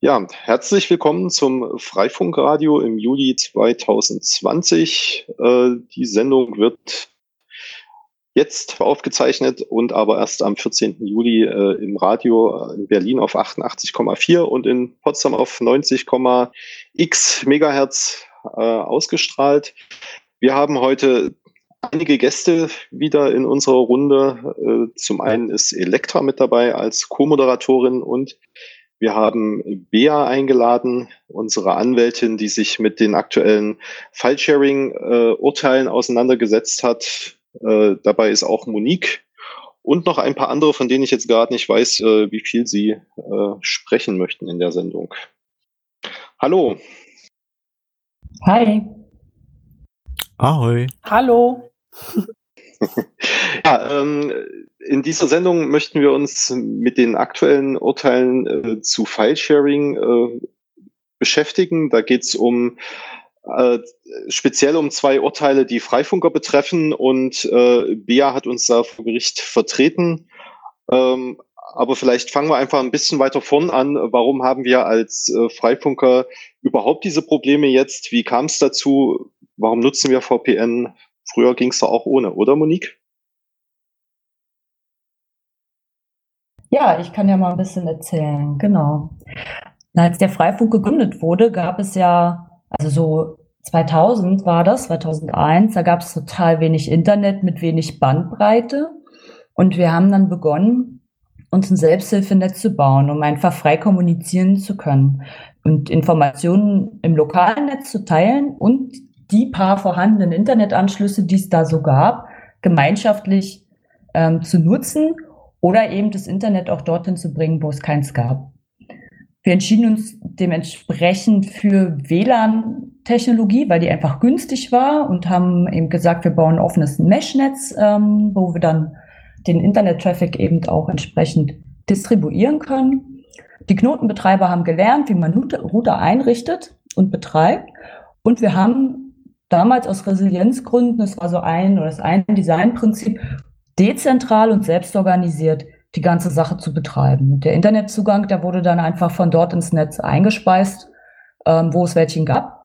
Ja, herzlich willkommen zum Freifunkradio im Juli 2020. Äh, die Sendung wird jetzt aufgezeichnet und aber erst am 14. Juli äh, im Radio in Berlin auf 88,4 und in Potsdam auf 90,x Megahertz äh, ausgestrahlt. Wir haben heute einige Gäste wieder in unserer Runde. Äh, zum einen ist Elektra mit dabei als Co-Moderatorin und wir haben Bea eingeladen, unsere Anwältin, die sich mit den aktuellen File-Sharing-Urteilen auseinandergesetzt hat. Äh, dabei ist auch Monique und noch ein paar andere, von denen ich jetzt gerade nicht weiß, äh, wie viel sie äh, sprechen möchten in der Sendung. Hallo. Hi. Ahoi. Hallo. ja, ähm, in dieser Sendung möchten wir uns mit den aktuellen Urteilen äh, zu File-Sharing äh, beschäftigen. Da geht es um äh, speziell um zwei Urteile, die Freifunker betreffen und äh, Bea hat uns da vor Gericht vertreten. Ähm, aber vielleicht fangen wir einfach ein bisschen weiter vorn an. Warum haben wir als äh, Freifunker überhaupt diese Probleme jetzt? Wie kam es dazu? Warum nutzen wir VPN? Früher ging es da auch ohne, oder Monique? Ja, ich kann ja mal ein bisschen erzählen, genau. Als der Freifunk gegründet wurde, gab es ja, also so 2000 war das, 2001, da gab es total wenig Internet mit wenig Bandbreite. Und wir haben dann begonnen, uns ein Selbsthilfenetz zu bauen, um einfach frei kommunizieren zu können und Informationen im lokalen Netz zu teilen und die paar vorhandenen Internetanschlüsse, die es da so gab, gemeinschaftlich ähm, zu nutzen oder eben das Internet auch dorthin zu bringen, wo es keins gab. Wir entschieden uns dementsprechend für WLAN-Technologie, weil die einfach günstig war und haben eben gesagt, wir bauen ein offenes Mesh-Netz, ähm, wo wir dann den Internet-Traffic eben auch entsprechend distribuieren können. Die Knotenbetreiber haben gelernt, wie man Router einrichtet und betreibt. Und wir haben damals aus Resilienzgründen, das war so ein oder das ein Designprinzip, dezentral und selbst organisiert die ganze Sache zu betreiben. Und der Internetzugang, der wurde dann einfach von dort ins Netz eingespeist, ähm, wo es welchen gab.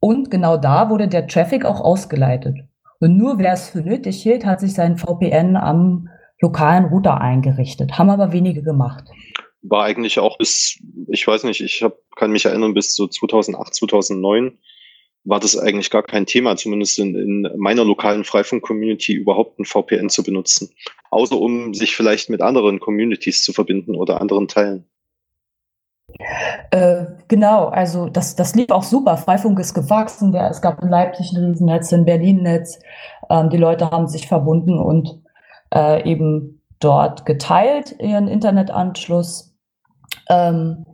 Und genau da wurde der Traffic auch ausgeleitet. Und nur wer es für nötig hielt, hat sich seinen VPN am lokalen Router eingerichtet. Haben aber wenige gemacht. War eigentlich auch bis, ich weiß nicht, ich hab, kann mich erinnern, bis so 2008, 2009 war das eigentlich gar kein Thema, zumindest in, in meiner lokalen Freifunk-Community überhaupt ein VPN zu benutzen. Außer um sich vielleicht mit anderen Communities zu verbinden oder anderen Teilen. Äh, genau, also das, das lief auch super. Freifunk ist gewachsen. es gab in Leipzig ein Riesennetz, in Berlin ein Netz. Ähm, die Leute haben sich verbunden und äh, eben dort geteilt ihren Internetanschluss. Ähm,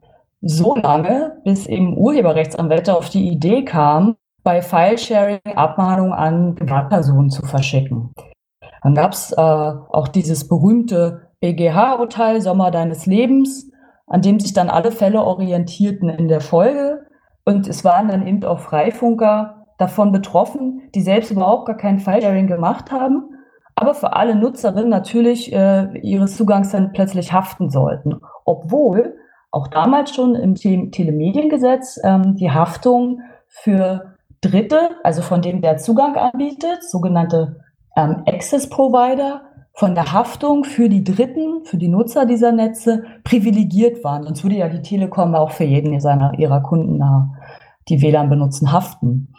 so lange, bis eben Urheberrechtsanwälte auf die Idee kamen, bei File-Sharing Abmahnungen an Privatpersonen zu verschicken. Dann gab es äh, auch dieses berühmte BGH-Urteil Sommer deines Lebens, an dem sich dann alle Fälle orientierten in der Folge. Und es waren dann eben auch Freifunker davon betroffen, die selbst überhaupt gar kein File-Sharing gemacht haben, aber für alle Nutzerinnen natürlich äh, ihres Zugangs dann plötzlich haften sollten. Obwohl auch damals schon im Telemediengesetz ähm, die Haftung für Dritte, also von dem der Zugang anbietet, sogenannte ähm, Access Provider, von der Haftung für die Dritten, für die Nutzer dieser Netze privilegiert waren. Sonst würde ja die Telekom auch für jeden seiner, ihrer Kunden, die WLAN benutzen, haften.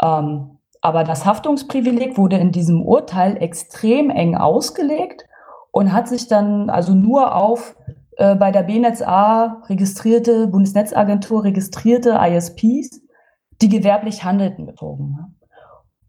Ähm, aber das Haftungsprivileg wurde in diesem Urteil extrem eng ausgelegt und hat sich dann also nur auf äh, bei der BNetzA registrierte, Bundesnetzagentur registrierte ISPs, die gewerblich handelten, bezogen.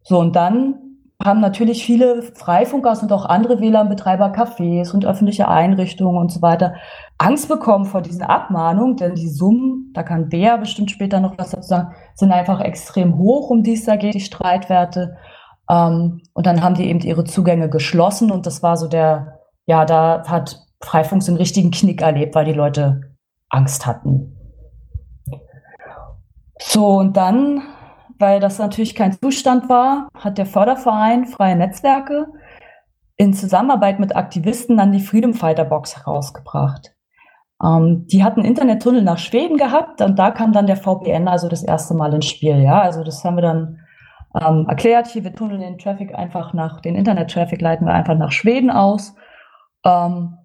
So, und dann haben natürlich viele Freifunker und auch andere WLAN-Betreiber, Cafés und öffentliche Einrichtungen und so weiter Angst bekommen vor diesen Abmahnungen, denn die Summen, da kann Bea bestimmt später noch was dazu sagen, sind einfach extrem hoch, um die es da geht, die Streitwerte. Ähm, und dann haben die eben ihre Zugänge geschlossen und das war so der, ja, da hat Freifunk so einen richtigen Knick erlebt, weil die Leute Angst hatten. So, und dann, weil das natürlich kein Zustand war, hat der Förderverein Freie Netzwerke in Zusammenarbeit mit Aktivisten dann die Freedom Fighter Box herausgebracht. Ähm, die hatten Internettunnel nach Schweden gehabt und da kam dann der VPN also das erste Mal ins Spiel. Ja, also das haben wir dann ähm, erklärt. Hier, wir tunneln den Traffic einfach nach, den Internet-Traffic leiten wir einfach nach Schweden aus. Ähm,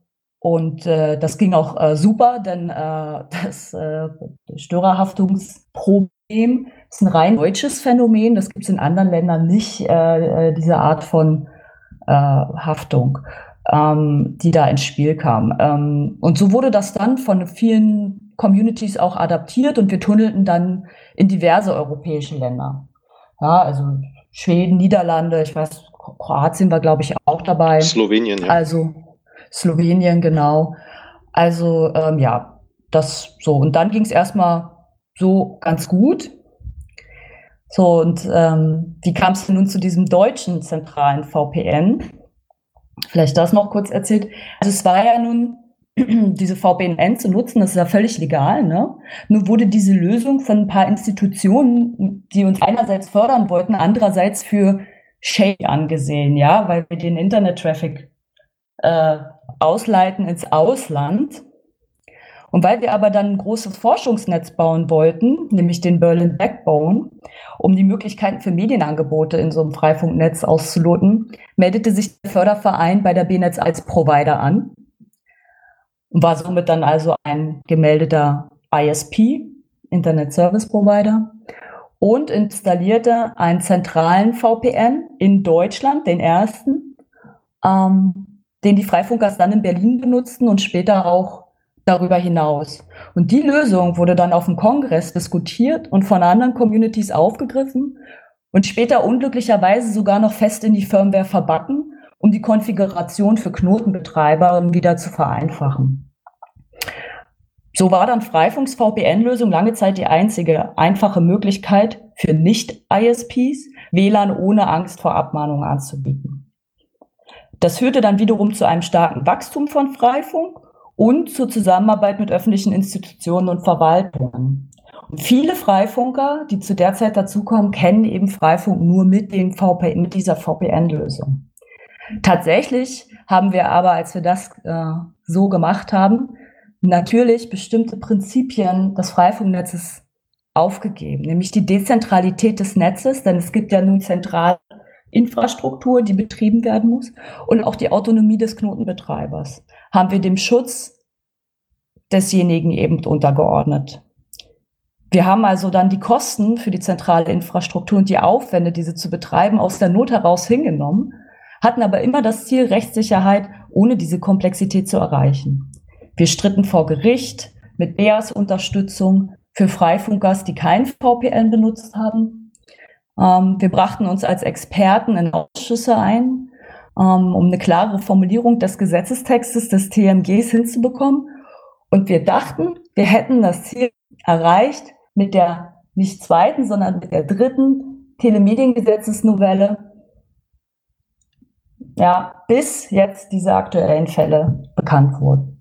und äh, das ging auch äh, super, denn äh, das äh, Störerhaftungsproblem ist ein rein deutsches Phänomen. Das gibt es in anderen Ländern nicht, äh, äh, diese Art von äh, Haftung, ähm, die da ins Spiel kam. Ähm, und so wurde das dann von vielen Communities auch adaptiert und wir tunnelten dann in diverse europäische Länder. Ja, also Schweden, Niederlande, ich weiß, Kroatien war, glaube ich, auch dabei. Slowenien, ja. Also Slowenien, genau. Also ähm, ja, das so. Und dann ging es erstmal so ganz gut. So, und ähm, wie kam es nun zu diesem deutschen zentralen VPN? Vielleicht das noch kurz erzählt. Also es war ja nun, diese VPN zu nutzen, das ist ja völlig legal, ne? Nur wurde diese Lösung von ein paar Institutionen, die uns einerseits fördern wollten, andererseits für Shady angesehen, ja, weil wir den Internet-Traffic äh, ausleiten ins Ausland. Und weil wir aber dann ein großes Forschungsnetz bauen wollten, nämlich den Berlin Backbone, um die Möglichkeiten für Medienangebote in so einem Freifunknetz auszuloten, meldete sich der Förderverein bei der BNetz als Provider an und war somit dann also ein gemeldeter ISP, Internet Service Provider, und installierte einen zentralen VPN in Deutschland, den ersten, ähm, den die Freifunkers dann in Berlin benutzten und später auch darüber hinaus. Und die Lösung wurde dann auf dem Kongress diskutiert und von anderen Communities aufgegriffen und später unglücklicherweise sogar noch fest in die Firmware verbacken, um die Konfiguration für Knotenbetreiber wieder zu vereinfachen. So war dann Freifunks VPN-Lösung lange Zeit die einzige einfache Möglichkeit für Nicht-ISPs, WLAN ohne Angst vor Abmahnung anzubieten. Das führte dann wiederum zu einem starken Wachstum von Freifunk und zur Zusammenarbeit mit öffentlichen Institutionen und Verwaltungen. Und viele Freifunker, die zu der Zeit dazukommen, kennen eben Freifunk nur mit, dem VPN, mit dieser VPN-Lösung. Tatsächlich haben wir aber, als wir das äh, so gemacht haben, natürlich bestimmte Prinzipien des Freifunknetzes aufgegeben, nämlich die Dezentralität des Netzes, denn es gibt ja nun zentral Infrastruktur, die betrieben werden muss und auch die Autonomie des Knotenbetreibers haben wir dem Schutz desjenigen eben untergeordnet. Wir haben also dann die Kosten für die zentrale Infrastruktur und die Aufwände, diese zu betreiben, aus der Not heraus hingenommen, hatten aber immer das Ziel Rechtssicherheit, ohne diese Komplexität zu erreichen. Wir stritten vor Gericht mit BEAS Unterstützung für Freifunkers, die kein VPN benutzt haben, wir brachten uns als Experten in Ausschüsse ein, ähm, um eine klare Formulierung des Gesetzestextes des TMGs hinzubekommen. Und wir dachten, wir hätten das Ziel erreicht mit der nicht zweiten, sondern mit der dritten Telemediengesetzesnovelle. Ja, bis jetzt diese aktuellen Fälle bekannt wurden.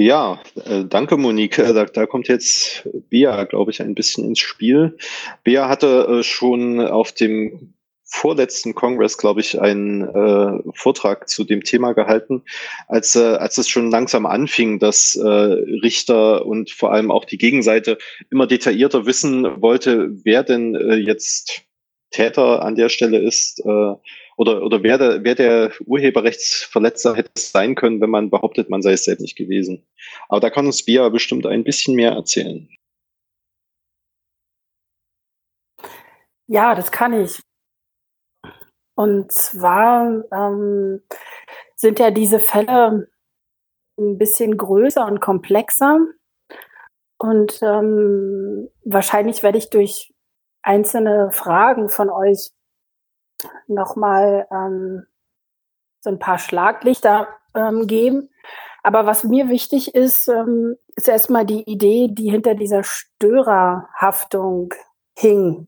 Ja, äh, danke Monique. Da, da, kommt jetzt Bea, glaube ich, ein bisschen ins Spiel. Bea hatte äh, schon auf dem vorletzten Kongress, glaube ich, einen äh, Vortrag zu dem Thema gehalten, als, äh, als es schon langsam anfing, dass äh, Richter und vor allem auch die Gegenseite immer detaillierter wissen wollte, wer denn äh, jetzt Täter an der Stelle ist. Äh, oder, oder wer, der, wer der Urheberrechtsverletzer hätte sein können, wenn man behauptet, man sei es selbst nicht gewesen. Aber da kann uns Bia bestimmt ein bisschen mehr erzählen. Ja, das kann ich. Und zwar ähm, sind ja diese Fälle ein bisschen größer und komplexer. Und ähm, wahrscheinlich werde ich durch einzelne Fragen von euch nochmal ähm, so ein paar Schlaglichter ähm, geben. Aber was mir wichtig ist, ähm, ist erstmal die Idee, die hinter dieser Störerhaftung hing.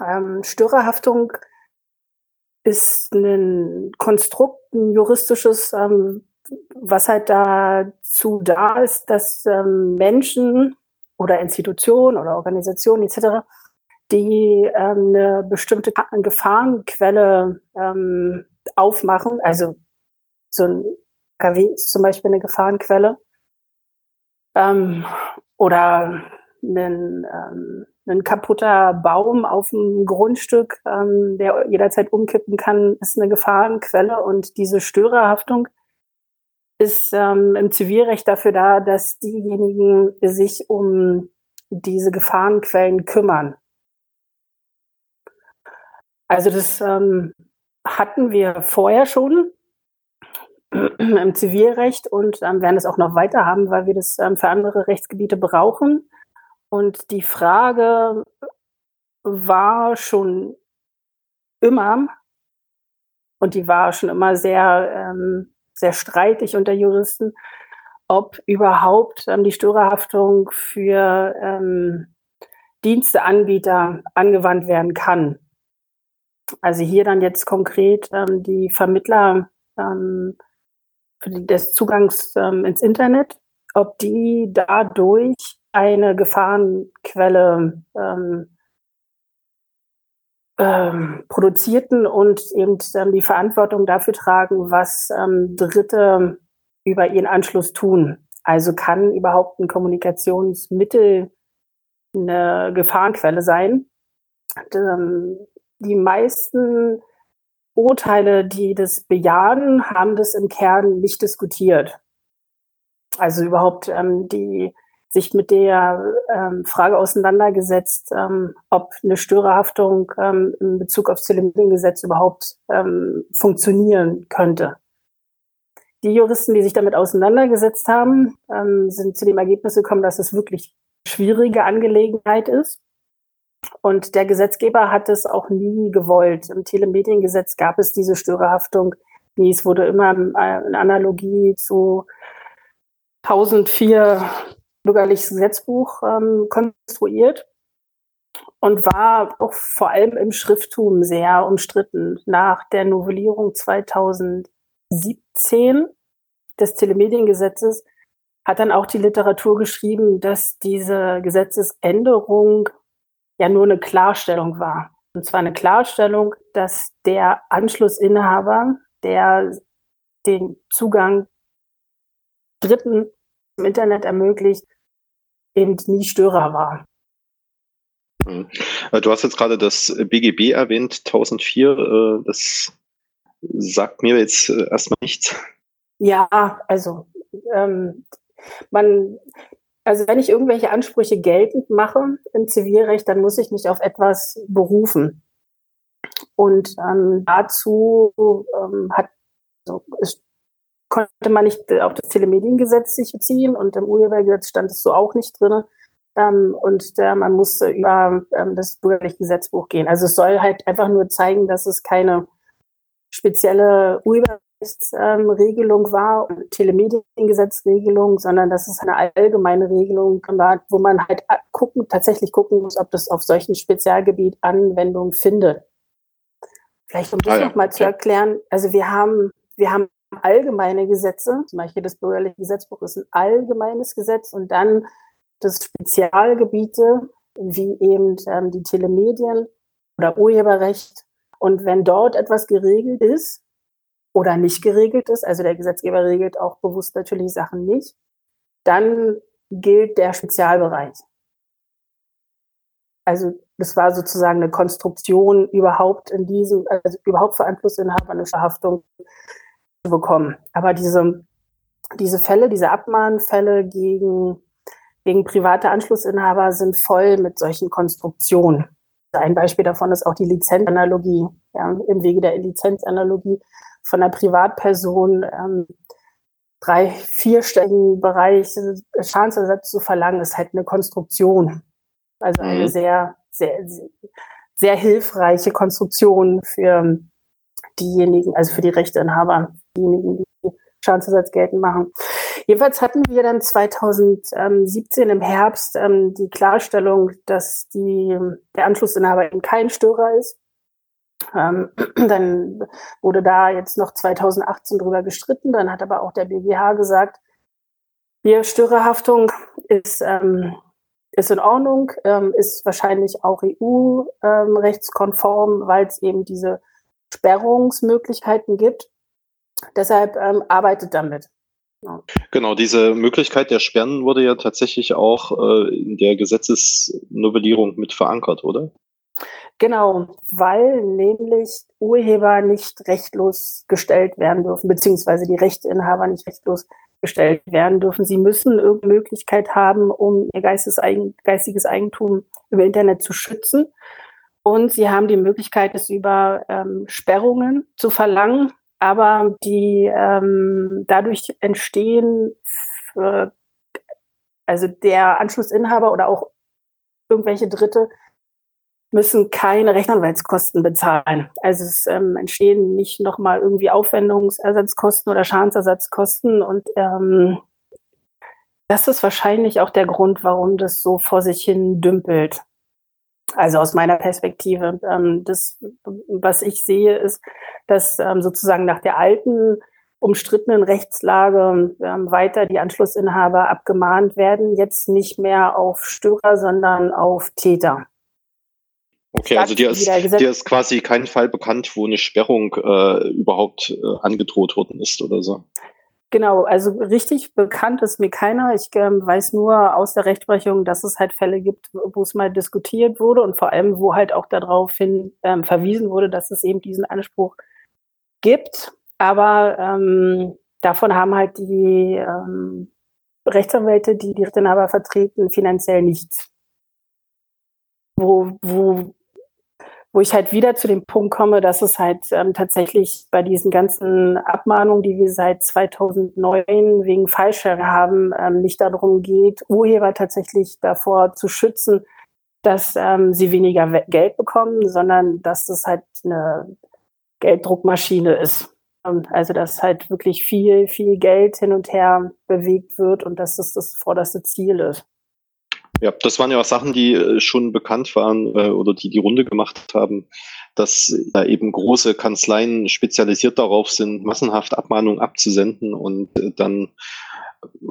Ähm, Störerhaftung ist ein Konstrukt, ein juristisches, ähm, was halt dazu da ist, dass ähm, Menschen oder Institutionen oder Organisationen etc die ähm, eine bestimmte Gefahrenquelle ähm, aufmachen, also so ein KW ist zum Beispiel eine Gefahrenquelle. Ähm, oder ein, ähm, ein kaputter Baum auf dem Grundstück, ähm, der jederzeit umkippen kann, ist eine Gefahrenquelle. Und diese Störerhaftung ist ähm, im Zivilrecht dafür da, dass diejenigen sich um diese Gefahrenquellen kümmern. Also das ähm, hatten wir vorher schon im Zivilrecht und ähm, werden es auch noch weiter haben, weil wir das ähm, für andere Rechtsgebiete brauchen. Und die Frage war schon immer, und die war schon immer sehr, ähm, sehr streitig unter Juristen, ob überhaupt ähm, die Störerhaftung für ähm, Diensteanbieter angewandt werden kann. Also hier dann jetzt konkret ähm, die Vermittler ähm, des Zugangs ähm, ins Internet, ob die dadurch eine Gefahrenquelle ähm, ähm, produzierten und eben ähm, die Verantwortung dafür tragen, was ähm, Dritte über ihren Anschluss tun. Also kann überhaupt ein Kommunikationsmittel eine Gefahrenquelle sein. Ähm, die meisten Urteile, die das bejahen, haben das im Kern nicht diskutiert. Also überhaupt ähm, die sich mit der ähm, Frage auseinandergesetzt, ähm, ob eine Störerhaftung ähm, in Bezug aufs Telemediengesetz überhaupt ähm, funktionieren könnte. Die Juristen, die sich damit auseinandergesetzt haben, ähm, sind zu dem Ergebnis gekommen, dass es wirklich schwierige Angelegenheit ist. Und der Gesetzgeber hat es auch nie gewollt. Im Telemediengesetz gab es diese Störerhaftung nie. Es wurde immer in Analogie zu 1004 bürgerliches Gesetzbuch ähm, konstruiert und war auch vor allem im Schrifttum sehr umstritten. Nach der Novellierung 2017 des Telemediengesetzes hat dann auch die Literatur geschrieben, dass diese Gesetzesänderung ja nur eine Klarstellung war. Und zwar eine Klarstellung, dass der Anschlussinhaber, der den Zugang Dritten im Internet ermöglicht, eben nie Störer war. Mhm. Äh, du hast jetzt gerade das BGB erwähnt, 1004. Äh, das sagt mir jetzt äh, erstmal nichts. Ja, also ähm, man, also wenn ich irgendwelche Ansprüche geltend mache im Zivilrecht, dann muss ich mich auf etwas berufen. Und ähm, dazu ähm, hat, also konnte man nicht auf das Telemediengesetz sich beziehen und im Urhebergesetz stand es so auch nicht drin. Ähm, und äh, man musste über ähm, das bürgerliche Gesetzbuch gehen. Also es soll halt einfach nur zeigen, dass es keine spezielle Urheber Regelung war, Telemediengesetzregelung, sondern dass es eine allgemeine Regelung war, wo man halt gucken, tatsächlich gucken muss, ob das auf solchen Spezialgebiet Anwendung findet. Vielleicht um das ah, ja. nochmal zu erklären, also wir haben, wir haben allgemeine Gesetze, zum Beispiel das bürgerliche Gesetzbuch ist ein allgemeines Gesetz und dann das Spezialgebiete, wie eben ähm, die Telemedien oder Urheberrecht. Und wenn dort etwas geregelt ist, oder nicht geregelt ist, also der Gesetzgeber regelt auch bewusst natürlich Sachen nicht, dann gilt der Spezialbereich. Also das war sozusagen eine Konstruktion, überhaupt in diesem, also überhaupt für Einflussinhaber eine Verhaftung zu bekommen. Aber diese, diese Fälle, diese Abmahnfälle gegen, gegen private Anschlussinhaber sind voll mit solchen Konstruktionen. Ein Beispiel davon ist auch die Lizenzanalogie, ja, im Wege der Lizenzanalogie von einer Privatperson ähm, drei, vierstelligen Bereich Schadensersatz zu verlangen, ist halt eine Konstruktion. Also eine mhm. sehr, sehr, sehr hilfreiche Konstruktion für diejenigen, also für die Rechteinhaber, diejenigen, die Schadensersatz geltend machen. Jedenfalls hatten wir dann 2017 im Herbst ähm, die Klarstellung, dass die, der Anschlussinhaber eben kein Störer ist ähm, dann wurde da jetzt noch 2018 drüber gestritten. Dann hat aber auch der BGH gesagt, die Störerhaftung ist, ähm, ist in Ordnung, ähm, ist wahrscheinlich auch EU-rechtskonform, weil es eben diese Sperrungsmöglichkeiten gibt. deshalb ähm, arbeitet damit. Genau, diese Möglichkeit der Sperren wurde ja tatsächlich auch äh, in der Gesetzesnovellierung mit verankert, oder? Genau, weil nämlich Urheber nicht rechtlos gestellt werden dürfen, beziehungsweise die Rechteinhaber nicht rechtlos gestellt werden dürfen. Sie müssen irgendeine Möglichkeit haben, um ihr geistiges Eigentum über Internet zu schützen. Und sie haben die Möglichkeit, es über ähm, Sperrungen zu verlangen, aber die ähm, dadurch entstehen, für, also der Anschlussinhaber oder auch irgendwelche Dritte müssen keine Rechtsanwaltskosten bezahlen. Also es ähm, entstehen nicht nochmal irgendwie Aufwendungsersatzkosten oder Schadensersatzkosten und ähm, das ist wahrscheinlich auch der Grund, warum das so vor sich hin dümpelt. Also aus meiner Perspektive. Ähm, das, was ich sehe, ist, dass ähm, sozusagen nach der alten umstrittenen Rechtslage ähm, weiter die Anschlussinhaber abgemahnt werden, jetzt nicht mehr auf Störer, sondern auf Täter. Okay, also dir ist, dir ist quasi kein Fall bekannt, wo eine Sperrung äh, überhaupt äh, angedroht worden ist oder so. Genau, also richtig bekannt ist mir keiner. Ich ähm, weiß nur aus der Rechtsprechung, dass es halt Fälle gibt, wo es mal diskutiert wurde und vor allem, wo halt auch daraufhin ähm, verwiesen wurde, dass es eben diesen Anspruch gibt. Aber ähm, davon haben halt die ähm, Rechtsanwälte, die die Rechteinhaber vertreten, finanziell nichts. Wo, wo wo ich halt wieder zu dem Punkt komme, dass es halt ähm, tatsächlich bei diesen ganzen Abmahnungen, die wir seit 2009 wegen Fallschere haben, ähm, nicht darum geht, Urheber tatsächlich davor zu schützen, dass ähm, sie weniger Geld bekommen, sondern dass das halt eine Gelddruckmaschine ist. Also dass halt wirklich viel, viel Geld hin und her bewegt wird und dass das das vorderste Ziel ist. Ja, das waren ja auch Sachen, die äh, schon bekannt waren äh, oder die die Runde gemacht haben, dass da eben große Kanzleien spezialisiert darauf sind, massenhaft Abmahnungen abzusenden und äh, dann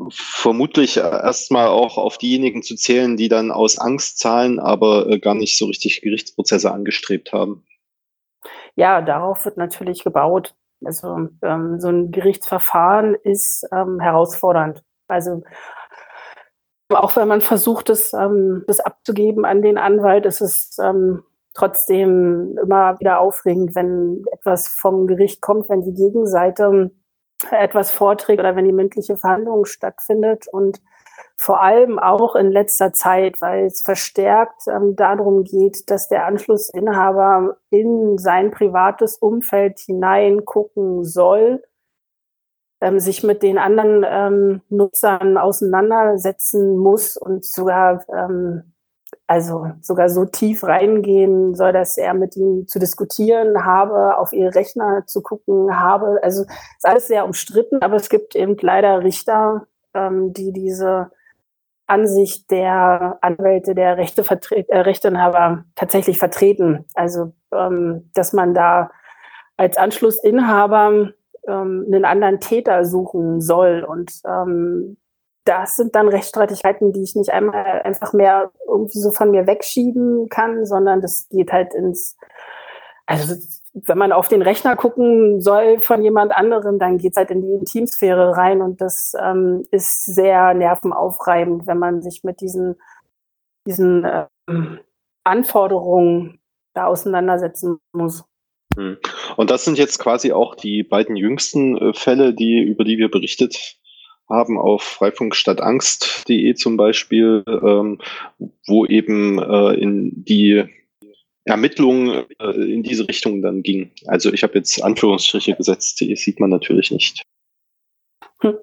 vermutlich erstmal auch auf diejenigen zu zählen, die dann aus Angst zahlen, aber äh, gar nicht so richtig Gerichtsprozesse angestrebt haben. Ja, darauf wird natürlich gebaut. Also ähm, so ein Gerichtsverfahren ist ähm, herausfordernd. Also auch wenn man versucht, das, ähm, das abzugeben an den Anwalt, ist es ähm, trotzdem immer wieder aufregend, wenn etwas vom Gericht kommt, wenn die Gegenseite etwas vorträgt oder wenn die mündliche Verhandlung stattfindet. Und vor allem auch in letzter Zeit, weil es verstärkt ähm, darum geht, dass der Anschlussinhaber in sein privates Umfeld hineingucken soll ähm, sich mit den anderen ähm, Nutzern auseinandersetzen muss und sogar ähm, also sogar so tief reingehen soll, dass er mit ihnen zu diskutieren habe, auf ihre Rechner zu gucken habe. Also ist alles sehr umstritten, aber es gibt eben leider Richter, ähm, die diese Ansicht der Anwälte, der Rechte äh, Rechteinhaber tatsächlich vertreten. Also ähm, dass man da als Anschlussinhaber ähm, einen anderen Täter suchen soll. Und ähm, das sind dann Rechtsstreitigkeiten, die ich nicht einmal einfach mehr irgendwie so von mir wegschieben kann, sondern das geht halt ins, also wenn man auf den Rechner gucken soll von jemand anderem, dann geht's halt in die Intimsphäre rein und das ähm, ist sehr nervenaufreibend, wenn man sich mit diesen, diesen ähm, Anforderungen da auseinandersetzen muss. Hm. Und das sind jetzt quasi auch die beiden jüngsten äh, Fälle, die, über die wir berichtet haben auf freifunkstadtangst.de zum Beispiel, ähm, wo eben äh, in die Ermittlungen äh, in diese Richtung dann ging. Also ich habe jetzt Anführungsstriche gesetzt, die sieht man natürlich nicht. Hm.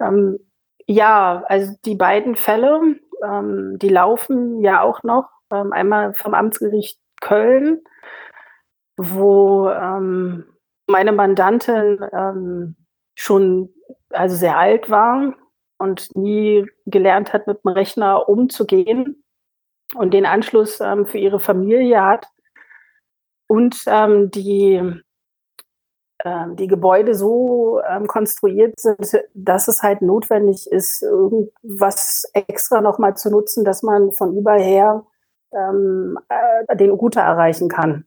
Ähm, ja, also die beiden Fälle, ähm, die laufen ja auch noch. Ähm, einmal vom Amtsgericht Köln wo ähm, meine Mandantin ähm, schon also sehr alt war und nie gelernt hat, mit dem Rechner umzugehen und den Anschluss ähm, für ihre Familie hat und ähm, die ähm, die Gebäude so ähm, konstruiert sind, dass es halt notwendig ist, irgendwas extra nochmal zu nutzen, dass man von überher ähm, äh, den Router erreichen kann.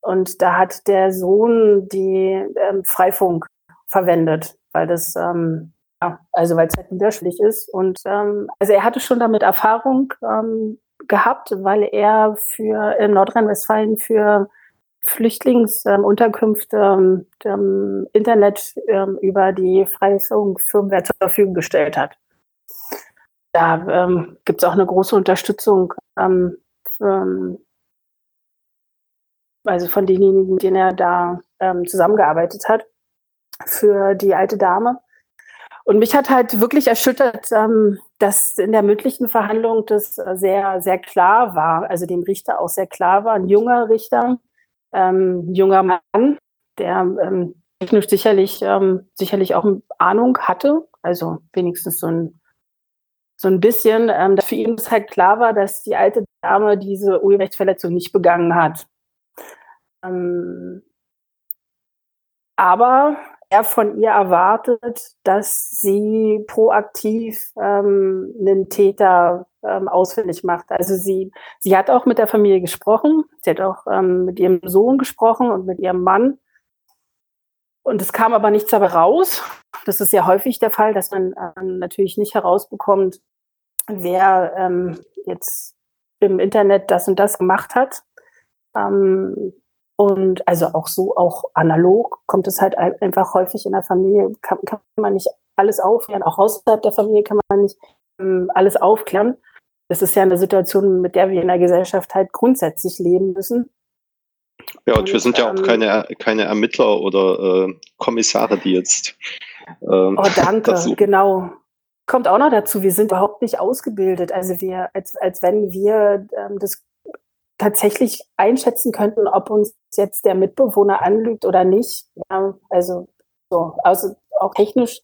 Und da hat der Sohn die ähm, Freifunk verwendet, weil das, ähm, ja, also weil es halt niederschwellig ist. Und ähm, also er hatte schon damit Erfahrung ähm, gehabt, weil er für in Nordrhein-Westfalen für Flüchtlingsunterkünfte ähm, ähm, Internet ähm, über die Freifunk-Firmware zur Verfügung gestellt hat. Da ähm, gibt es auch eine große Unterstützung ähm, ähm, also von denjenigen, mit denen er da ähm, zusammengearbeitet hat, für die alte Dame. Und mich hat halt wirklich erschüttert, ähm, dass in der mündlichen Verhandlung das sehr, sehr klar war, also dem Richter auch sehr klar war, ein junger Richter, ähm, junger Mann, der ähm, technisch sicherlich, ähm, sicherlich auch Ahnung hatte, also wenigstens so ein, so ein bisschen, ähm, dass für ihn es halt klar war, dass die alte Dame diese Urheberrechtsverletzung nicht begangen hat. Ähm, aber er von ihr erwartet, dass sie proaktiv ähm, einen Täter ähm, ausfindig macht. Also sie, sie hat auch mit der Familie gesprochen, sie hat auch ähm, mit ihrem Sohn gesprochen und mit ihrem Mann. Und es kam aber nichts dabei raus. Das ist ja häufig der Fall, dass man ähm, natürlich nicht herausbekommt, wer ähm, jetzt im Internet das und das gemacht hat. Ähm, und also auch so, auch analog kommt es halt einfach häufig in der Familie, kann, kann man nicht alles aufklären, auch außerhalb der Familie kann man nicht ähm, alles aufklären. Das ist ja eine Situation, mit der wir in der Gesellschaft halt grundsätzlich leben müssen. Ja, und, und wir sind ja auch ähm, keine, keine Ermittler oder äh, Kommissare, die jetzt. Ähm, oh, danke, genau. Kommt auch noch dazu, wir sind überhaupt nicht ausgebildet. Also wir, als, als wenn wir ähm, das tatsächlich einschätzen könnten, ob uns jetzt der Mitbewohner anlügt oder nicht. Ja, also so, also auch technisch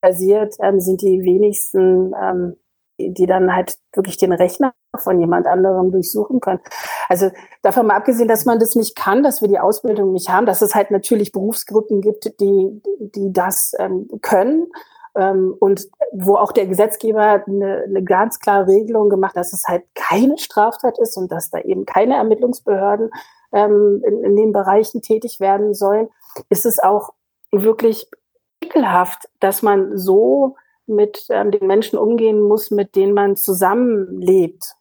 basiert ähm, sind die wenigsten, ähm, die, die dann halt wirklich den Rechner von jemand anderem durchsuchen können. Also davon mal abgesehen, dass man das nicht kann, dass wir die Ausbildung nicht haben, dass es halt natürlich Berufsgruppen gibt, die, die das ähm, können und wo auch der Gesetzgeber eine, eine ganz klare Regelung gemacht, dass es halt keine Straftat ist und dass da eben keine Ermittlungsbehörden ähm, in, in den Bereichen tätig werden sollen, ist es auch wirklich ekelhaft, dass man so mit ähm, den Menschen umgehen muss, mit denen man zusammenlebt.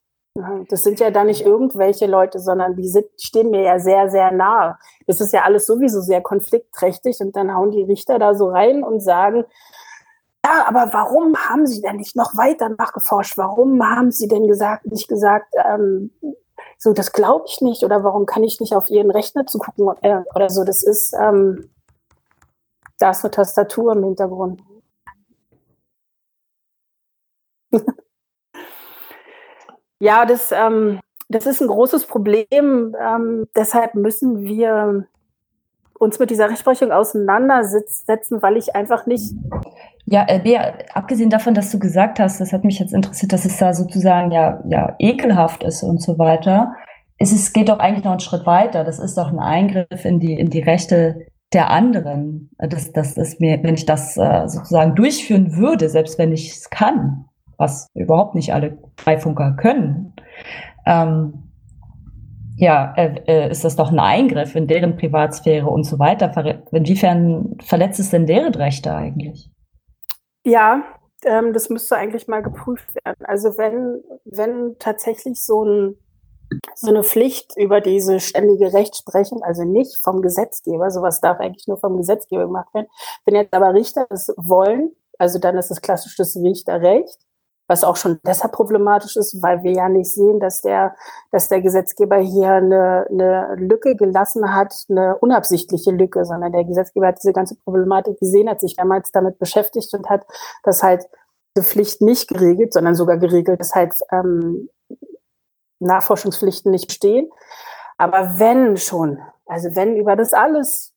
Das sind ja da nicht irgendwelche Leute, sondern die sind, stehen mir ja sehr, sehr nahe. Das ist ja alles sowieso sehr konfliktträchtig und dann hauen die Richter da so rein und sagen, ja, aber warum haben Sie denn nicht noch weiter nachgeforscht? Warum haben Sie denn gesagt, nicht gesagt, ähm, so, das glaube ich nicht oder warum kann ich nicht auf Ihren Rechner zu gucken äh, oder so? Das ist, ähm, da ist eine Tastatur im Hintergrund. ja, das, ähm, das ist ein großes Problem. Ähm, deshalb müssen wir uns mit dieser Rechtsprechung auseinandersetzen, weil ich einfach nicht. Ja, äh, Bea, abgesehen davon, dass du gesagt hast, das hat mich jetzt interessiert, dass es da sozusagen ja, ja ekelhaft ist und so weiter. Es ist, geht doch eigentlich noch einen Schritt weiter. Das ist doch ein Eingriff in die, in die Rechte der anderen. Das, das ist mir, wenn ich das äh, sozusagen durchführen würde, selbst wenn ich es kann, was überhaupt nicht alle Freifunker können, ähm, ja, äh, äh, ist das doch ein Eingriff in deren Privatsphäre und so weiter. Inwiefern verletzt es denn deren Rechte eigentlich? Ja, ähm, das müsste eigentlich mal geprüft werden. Also wenn, wenn tatsächlich so, ein, so eine Pflicht über diese ständige Rechtsprechung, also nicht vom Gesetzgeber, sowas darf eigentlich nur vom Gesetzgeber gemacht werden. Wenn jetzt aber Richter das wollen, also dann ist es klassisch das Richterrecht was auch schon deshalb problematisch ist, weil wir ja nicht sehen, dass der, dass der Gesetzgeber hier eine, eine Lücke gelassen hat, eine unabsichtliche Lücke, sondern der Gesetzgeber hat diese ganze Problematik gesehen, hat sich damals damit beschäftigt und hat das halt diese Pflicht nicht geregelt, sondern sogar geregelt, dass halt ähm, Nachforschungspflichten nicht bestehen. Aber wenn schon, also wenn über das alles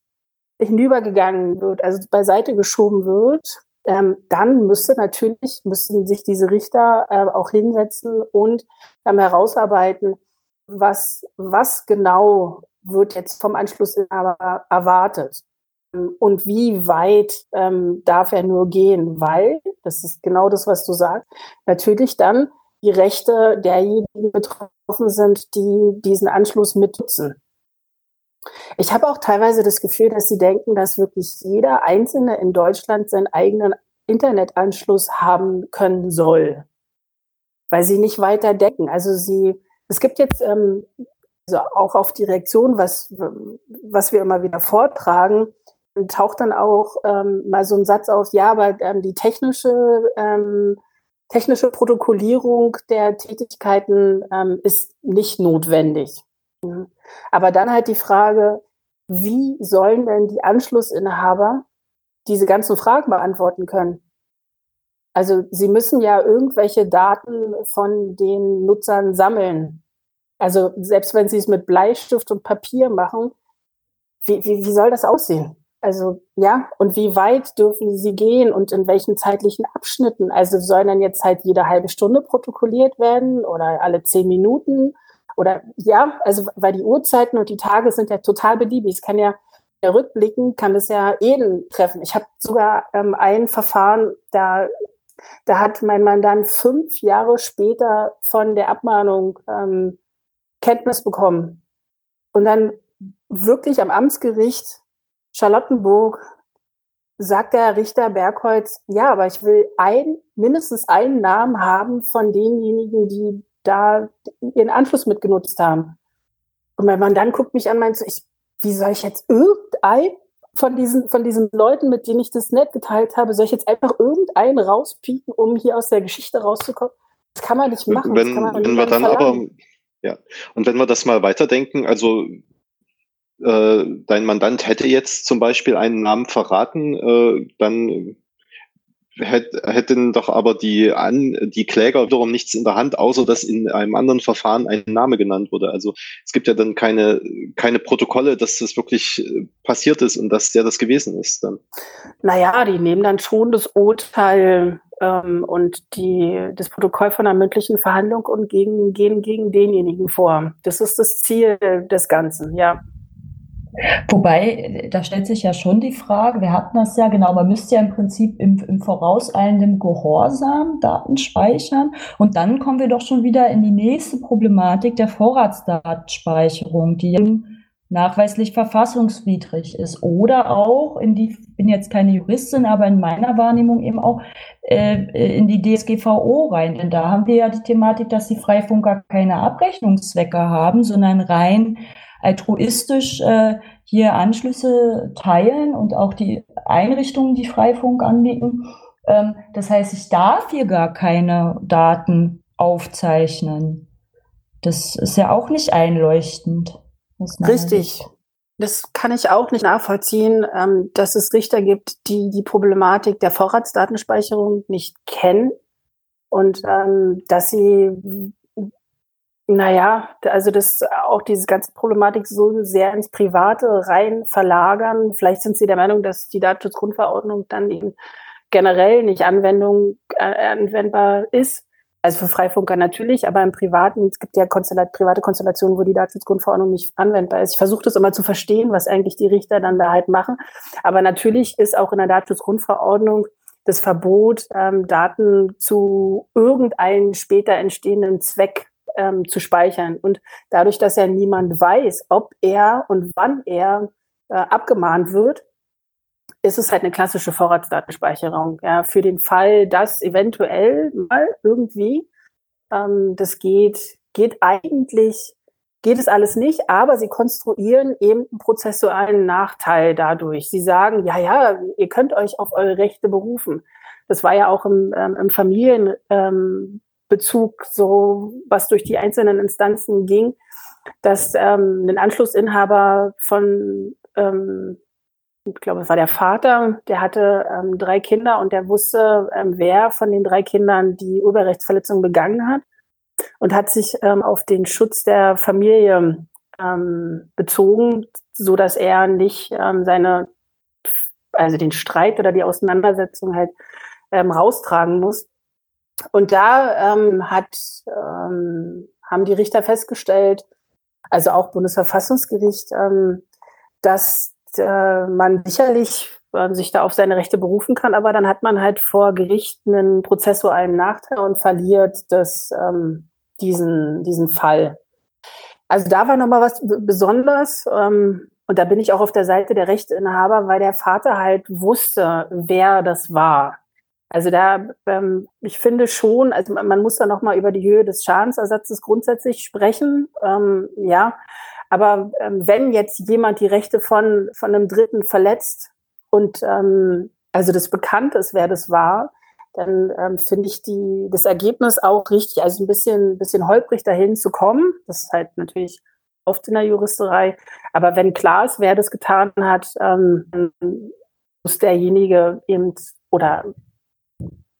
hinübergegangen wird, also beiseite geschoben wird, ähm, dann müsste natürlich, müssten sich diese Richter äh, auch hinsetzen und ähm, herausarbeiten, was, was genau wird jetzt vom Anschlussinhaber erwartet ähm, und wie weit ähm, darf er nur gehen, weil, das ist genau das, was du sagst, natürlich dann die Rechte derjenigen betroffen sind, die diesen Anschluss mitnutzen. Ich habe auch teilweise das Gefühl, dass sie denken, dass wirklich jeder Einzelne in Deutschland seinen eigenen Internetanschluss haben können soll, weil sie nicht weiter denken. Also sie, es gibt jetzt ähm, also auch auf die Reaktion, was, was wir immer wieder vortragen, taucht dann auch ähm, mal so ein Satz auf, ja, aber ähm, die technische, ähm, technische Protokollierung der Tätigkeiten ähm, ist nicht notwendig. Mhm. Aber dann halt die Frage, wie sollen denn die Anschlussinhaber diese ganzen Fragen beantworten können? Also sie müssen ja irgendwelche Daten von den Nutzern sammeln. Also selbst wenn sie es mit Bleistift und Papier machen, wie, wie, wie soll das aussehen? Also ja, und wie weit dürfen sie gehen und in welchen zeitlichen Abschnitten? Also sollen dann jetzt halt jede halbe Stunde protokolliert werden oder alle zehn Minuten? Oder ja, also weil die Uhrzeiten und die Tage sind ja total beliebig. Es kann ja rückblicken, kann das ja jeden treffen. Ich habe sogar ähm, ein Verfahren, da, da hat mein Mandant fünf Jahre später von der Abmahnung ähm, Kenntnis bekommen. Und dann wirklich am Amtsgericht Charlottenburg sagt der Richter Bergholz, ja, aber ich will ein, mindestens einen Namen haben von denjenigen, die da ihren Anschluss mitgenutzt haben. Und mein Mann dann guckt mich an, meint so, ich, wie soll ich jetzt irgendein von diesen, von diesen Leuten, mit denen ich das nett geteilt habe, soll ich jetzt einfach irgendeinen rauspieken, um hier aus der Geschichte rauszukommen? Das kann man nicht machen. Wenn, wenn wir dann verlangen. aber, ja, und wenn wir das mal weiterdenken, also äh, dein Mandant hätte jetzt zum Beispiel einen Namen verraten, äh, dann hätten doch aber die, an, die Kläger wiederum nichts in der Hand, außer dass in einem anderen Verfahren ein Name genannt wurde. Also es gibt ja dann keine, keine Protokolle, dass das wirklich äh, passiert ist und dass der das gewesen ist dann. Naja, die nehmen dann schon das Urteil ähm, und die, das Protokoll von einer mündlichen Verhandlung und gegen, gehen gegen denjenigen vor. Das ist das Ziel des Ganzen, ja. Wobei, da stellt sich ja schon die Frage, wir hatten das ja genau, man müsste ja im Prinzip im, im vorauseilenden Gehorsam Daten speichern. Und dann kommen wir doch schon wieder in die nächste Problematik der Vorratsdatenspeicherung, die nachweislich verfassungswidrig ist. Oder auch in die, ich bin jetzt keine Juristin, aber in meiner Wahrnehmung eben auch äh, in die DSGVO rein, denn da haben wir ja die Thematik, dass die Freifunker keine Abrechnungszwecke haben, sondern rein altruistisch äh, hier Anschlüsse teilen und auch die Einrichtungen, die Freifunk anbieten. Ähm, das heißt, ich darf hier gar keine Daten aufzeichnen. Das ist ja auch nicht einleuchtend. Richtig. Das kann ich auch nicht nachvollziehen, ähm, dass es Richter gibt, die die Problematik der Vorratsdatenspeicherung nicht kennen und ähm, dass sie naja, also das auch diese ganze Problematik so sehr ins Private rein verlagern. Vielleicht sind Sie der Meinung, dass die Datenschutzgrundverordnung dann eben generell nicht Anwendung, äh, anwendbar ist. Also für Freifunker natürlich, aber im Privaten, es gibt ja Konstellat private Konstellationen, wo die Datenschutzgrundverordnung nicht anwendbar ist. Ich versuche das immer zu verstehen, was eigentlich die Richter dann da halt machen. Aber natürlich ist auch in der Datenschutzgrundverordnung das Verbot, ähm, Daten zu irgendeinem später entstehenden Zweck ähm, zu speichern. Und dadurch, dass ja niemand weiß, ob er und wann er äh, abgemahnt wird, ist es halt eine klassische Vorratsdatenspeicherung. Ja, für den Fall, dass eventuell mal irgendwie, ähm, das geht, geht eigentlich, geht es alles nicht, aber sie konstruieren eben einen prozessualen Nachteil dadurch. Sie sagen, ja, ja, ihr könnt euch auf eure Rechte berufen. Das war ja auch im, ähm, im Familien, ähm, Bezug, so was durch die einzelnen Instanzen ging, dass ähm, ein Anschlussinhaber von, ähm, ich glaube, es war der Vater, der hatte ähm, drei Kinder und der wusste, ähm, wer von den drei Kindern die Urheberrechtsverletzung begangen hat und hat sich ähm, auf den Schutz der Familie ähm, bezogen, so dass er nicht ähm, seine, also den Streit oder die Auseinandersetzung halt ähm, raustragen muss. Und da ähm, hat, ähm, haben die Richter festgestellt, also auch Bundesverfassungsgericht, ähm, dass äh, man sicherlich äh, sich da auf seine Rechte berufen kann, aber dann hat man halt vor Gericht einen prozessualen Nachteil und verliert das, ähm, diesen, diesen Fall. Also da war nochmal was Besonderes. Ähm, und da bin ich auch auf der Seite der Rechteinhaber, weil der Vater halt wusste, wer das war. Also da, ähm, ich finde schon, also man, muss da nochmal über die Höhe des Schadensersatzes grundsätzlich sprechen, ähm, ja. Aber ähm, wenn jetzt jemand die Rechte von, von einem Dritten verletzt und ähm, also das bekannt ist, wer das war, dann ähm, finde ich die, das Ergebnis auch richtig. Also ein bisschen, bisschen holprig dahin zu kommen. Das ist halt natürlich oft in der Juristerei. Aber wenn klar ist, wer das getan hat, ähm, muss derjenige eben oder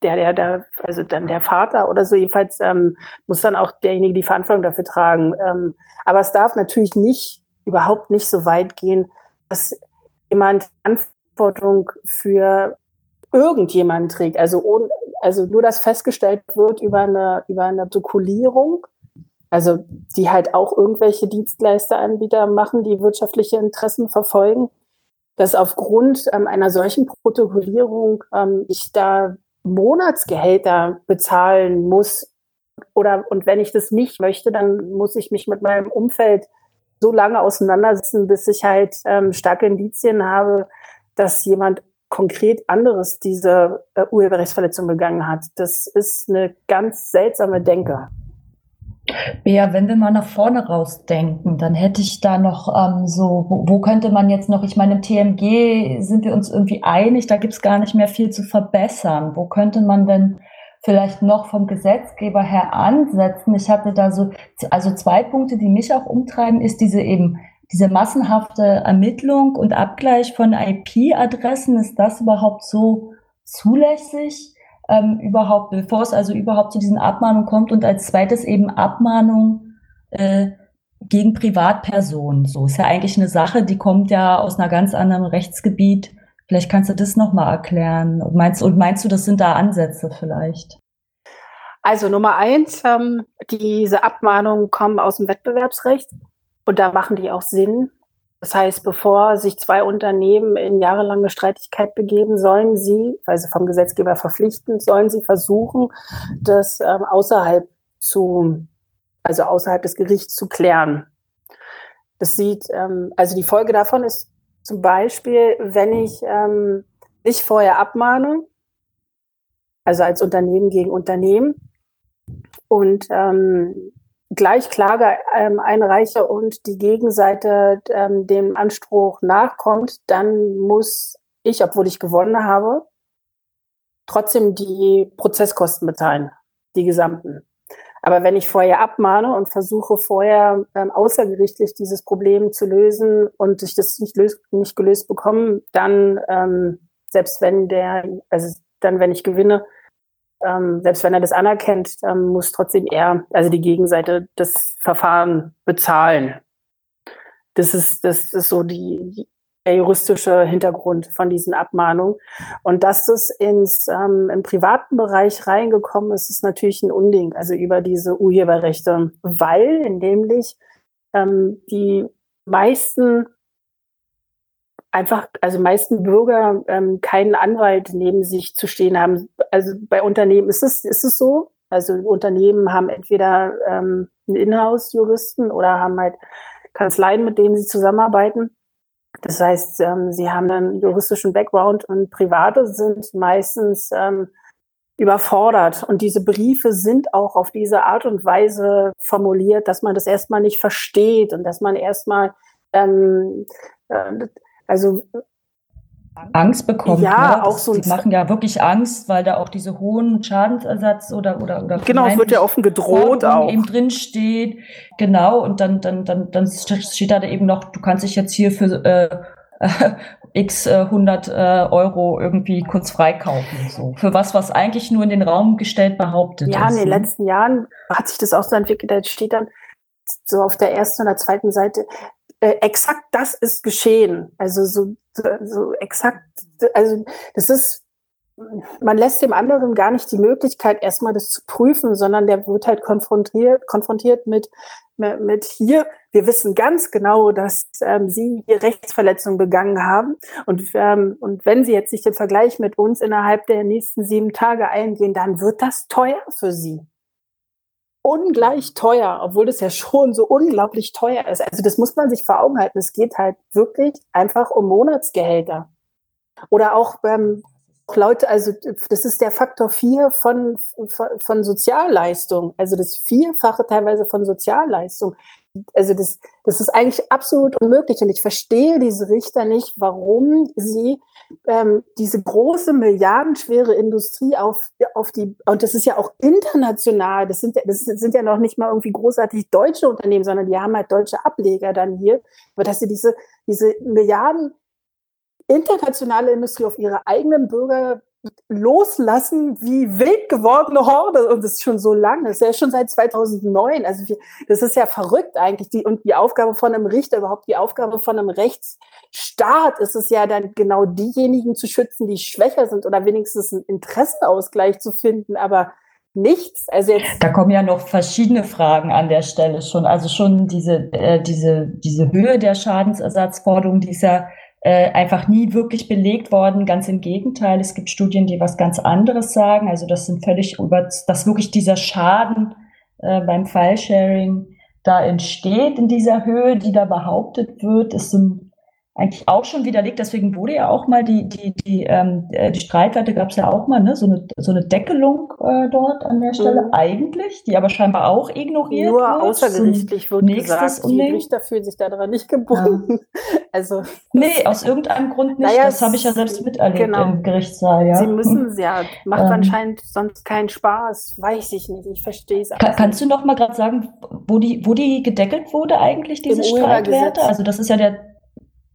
der, der, der, also dann der Vater oder so, jedenfalls ähm, muss dann auch derjenige die Verantwortung dafür tragen. Ähm, aber es darf natürlich nicht, überhaupt nicht so weit gehen, dass jemand Verantwortung für irgendjemanden trägt. Also, ohne, also nur, dass festgestellt wird über eine, über eine Protokollierung, also die halt auch irgendwelche Dienstleisteranbieter machen, die wirtschaftliche Interessen verfolgen, dass aufgrund ähm, einer solchen Protokollierung ähm, ich da Monatsgehälter bezahlen muss oder und wenn ich das nicht möchte, dann muss ich mich mit meinem Umfeld so lange auseinandersetzen, bis ich halt ähm, starke Indizien habe, dass jemand konkret anderes diese äh, Urheberrechtsverletzung begangen hat. Das ist eine ganz seltsame Denke. Ja, wenn wir mal nach vorne rausdenken, dann hätte ich da noch ähm, so, wo, wo, könnte man jetzt noch, ich meine, im TMG sind wir uns irgendwie einig, da gibt es gar nicht mehr viel zu verbessern. Wo könnte man denn vielleicht noch vom Gesetzgeber her ansetzen? Ich hatte da so, also zwei Punkte, die mich auch umtreiben, ist diese eben diese massenhafte Ermittlung und Abgleich von IP-Adressen, ist das überhaupt so zulässig? Ähm, überhaupt, bevor es also überhaupt zu diesen Abmahnungen kommt und als zweites eben Abmahnung äh, gegen Privatpersonen. So ist ja eigentlich eine Sache, die kommt ja aus einer ganz anderen Rechtsgebiet. Vielleicht kannst du das nochmal erklären. Und meinst, und meinst du, das sind da Ansätze vielleicht? Also Nummer eins, ähm, diese Abmahnungen kommen aus dem Wettbewerbsrecht. Und da machen die auch Sinn. Das heißt, bevor sich zwei Unternehmen in jahrelange Streitigkeit begeben, sollen sie, sie vom Gesetzgeber verpflichten, sollen sie versuchen, das ähm, außerhalb zu, also außerhalb des Gerichts zu klären. Das sieht, ähm, also die Folge davon ist zum Beispiel, wenn ich ähm, nicht vorher abmahne, also als Unternehmen gegen Unternehmen, und ähm, gleich Klage ähm, einreiche und die Gegenseite ähm, dem Anspruch nachkommt, dann muss ich, obwohl ich gewonnen habe, trotzdem die Prozesskosten bezahlen, die gesamten. Aber wenn ich vorher abmahne und versuche vorher ähm, außergerichtlich dieses Problem zu lösen und ich das nicht, löst, nicht gelöst bekomme, dann ähm, selbst wenn der, also dann wenn ich gewinne, ähm, selbst wenn er das anerkennt, ähm, muss trotzdem er, also die Gegenseite, das Verfahren bezahlen. Das ist, das ist so die, die der juristische Hintergrund von diesen Abmahnungen. Und dass das ins ähm, im privaten Bereich reingekommen ist, ist natürlich ein Unding, also über diese Urheberrechte, weil nämlich ähm, die meisten einfach, also meisten Bürger ähm, keinen Anwalt neben sich zu stehen haben. Also bei Unternehmen ist es, ist es so. Also Unternehmen haben entweder ähm, einen Inhouse-Juristen oder haben halt Kanzleien, mit denen sie zusammenarbeiten. Das heißt, ähm, sie haben dann juristischen Background und Private sind meistens ähm, überfordert. Und diese Briefe sind auch auf diese Art und Weise formuliert, dass man das erstmal nicht versteht und dass man erstmal ähm, äh, also Angst bekommt. Ja, ne? auch so. Die machen ja wirklich Angst, weil da auch diese hohen Schadensersatz oder oder oder genau, es wird ja offen gedroht auch eben drin steht. Genau und dann dann dann dann steht da eben noch, du kannst dich jetzt hier für äh, x äh, 100 äh, Euro irgendwie kurz freikaufen. So für was was eigentlich nur in den Raum gestellt behauptet ja, ist. Ja, in den ne? letzten Jahren hat sich das auch so entwickelt. Da steht dann so auf der ersten oder zweiten Seite äh, exakt das ist geschehen. Also so, so, exakt, also das ist, man lässt dem anderen gar nicht die Möglichkeit, erstmal das zu prüfen, sondern der wird halt konfrontiert, konfrontiert mit, mit hier, wir wissen ganz genau, dass ähm, Sie hier Rechtsverletzungen begangen haben. Und, ähm, und wenn Sie jetzt nicht den Vergleich mit uns innerhalb der nächsten sieben Tage eingehen, dann wird das teuer für Sie. Ungleich teuer, obwohl das ja schon so unglaublich teuer ist. Also das muss man sich vor Augen halten. Es geht halt wirklich einfach um Monatsgehälter. Oder auch ähm, Leute, also das ist der Faktor vier von, von Sozialleistung, also das Vierfache teilweise von Sozialleistung. Also das, das ist eigentlich absolut unmöglich und ich verstehe diese Richter nicht, warum sie ähm, diese große milliardenschwere Industrie auf, auf die, und das ist ja auch international, das sind, das sind ja noch nicht mal irgendwie großartig deutsche Unternehmen, sondern die haben halt deutsche Ableger dann hier, aber dass sie diese, diese Milliarden internationale Industrie auf ihre eigenen Bürger loslassen wie wild gewordene Horde und das ist schon so lange, das ist ja schon seit 2009, also wir, das ist ja verrückt eigentlich die, und die Aufgabe von einem Richter, überhaupt die Aufgabe von einem Rechtsstaat ist es ja dann genau diejenigen zu schützen, die schwächer sind oder wenigstens einen Interessenausgleich zu finden, aber nichts. Also jetzt da kommen ja noch verschiedene Fragen an der Stelle schon. Also schon diese, äh, diese, diese Höhe der Schadensersatzforderung, die ist ja äh, einfach nie wirklich belegt worden. Ganz im Gegenteil, es gibt Studien, die was ganz anderes sagen. Also das sind völlig über, dass wirklich dieser Schaden äh, beim File-Sharing da entsteht in dieser Höhe, die da behauptet wird, ist ein eigentlich auch schon widerlegt. Deswegen wurde ja auch mal die, die, die, ähm, äh, die Streitwerte gab es ja auch mal, ne? so, eine, so eine Deckelung äh, dort an der Stelle mhm. eigentlich, die aber scheinbar auch ignoriert Nur wird. außergerichtlich wird gesagt, die Richter fühlen sich daran nicht gebunden. Ja. Also, nee, aus irgendeinem Grund nicht. Naja, das habe ich ja selbst miterlebt genau. im Gerichtssaal. Ja. Sie müssen es ja. Macht ähm, anscheinend sonst keinen Spaß. Weiß ich nicht. Ich verstehe es. Kann, kannst du noch mal gerade sagen, wo die, wo die gedeckelt wurde eigentlich, diese Streitwerte? Also das ist ja der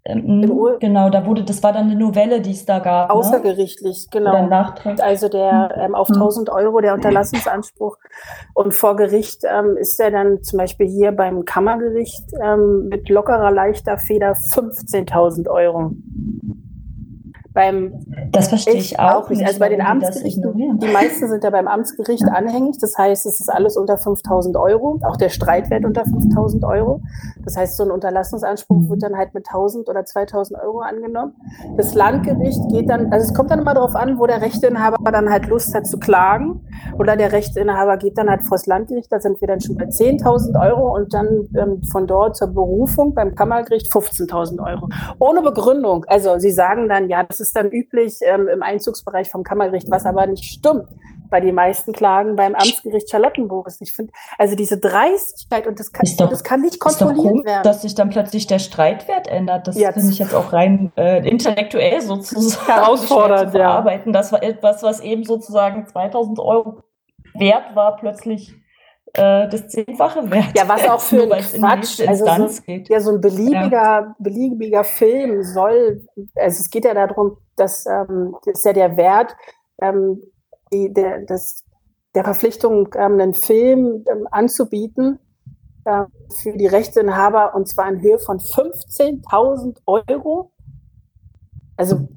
ähm, genau, da wurde, das war dann eine Novelle, die es da gab. Ne? Außergerichtlich, ne? genau. Also der hm. ähm, auf 1000 hm. Euro der Unterlassungsanspruch und vor Gericht ähm, ist er dann zum Beispiel hier beim Kammergericht ähm, mit lockerer, leichter Feder 15.000 Euro beim das verstehe ich auch, nicht. Also bei den Amtsgerichten, die meisten sind ja beim Amtsgericht ja. anhängig. Das heißt, es ist alles unter 5000 Euro, auch der Streitwert unter 5000 Euro. Das heißt, so ein Unterlassungsanspruch wird dann halt mit 1000 oder 2000 Euro angenommen. Das Landgericht geht dann, also es kommt dann immer darauf an, wo der Rechteinhaber dann halt Lust hat zu klagen. Oder der Rechteinhaber geht dann halt vor das Landgericht, da sind wir dann schon bei 10.000 Euro und dann ähm, von dort zur Berufung beim Kammergericht 15.000 Euro. Ohne Begründung. Also sie sagen dann, ja, das ist ist dann üblich ähm, im Einzugsbereich vom Kammergericht, was aber nicht stimmt, weil die meisten Klagen beim Amtsgericht Charlottenburg ist. Ich finde, also diese Dreistigkeit und das kann, doch, das kann nicht kontrolliert komisch, werden. Dass sich dann plötzlich der Streitwert ändert, das finde ich jetzt auch rein äh, intellektuell sozusagen herausfordernd, ja. Das war etwas, was eben sozusagen 2000 Euro wert war, plötzlich äh, das Zehnfache wert. Ja, was auch für ein Quatsch. Also so, geht. Ja, so ein beliebiger, ja. beliebiger Film soll, also es geht ja darum, dass ähm, das ist ja der Wert ähm, die, der, das, der Verpflichtung, ähm, einen Film ähm, anzubieten äh, für die Rechteinhaber und zwar in Höhe von 15.000 Euro. Also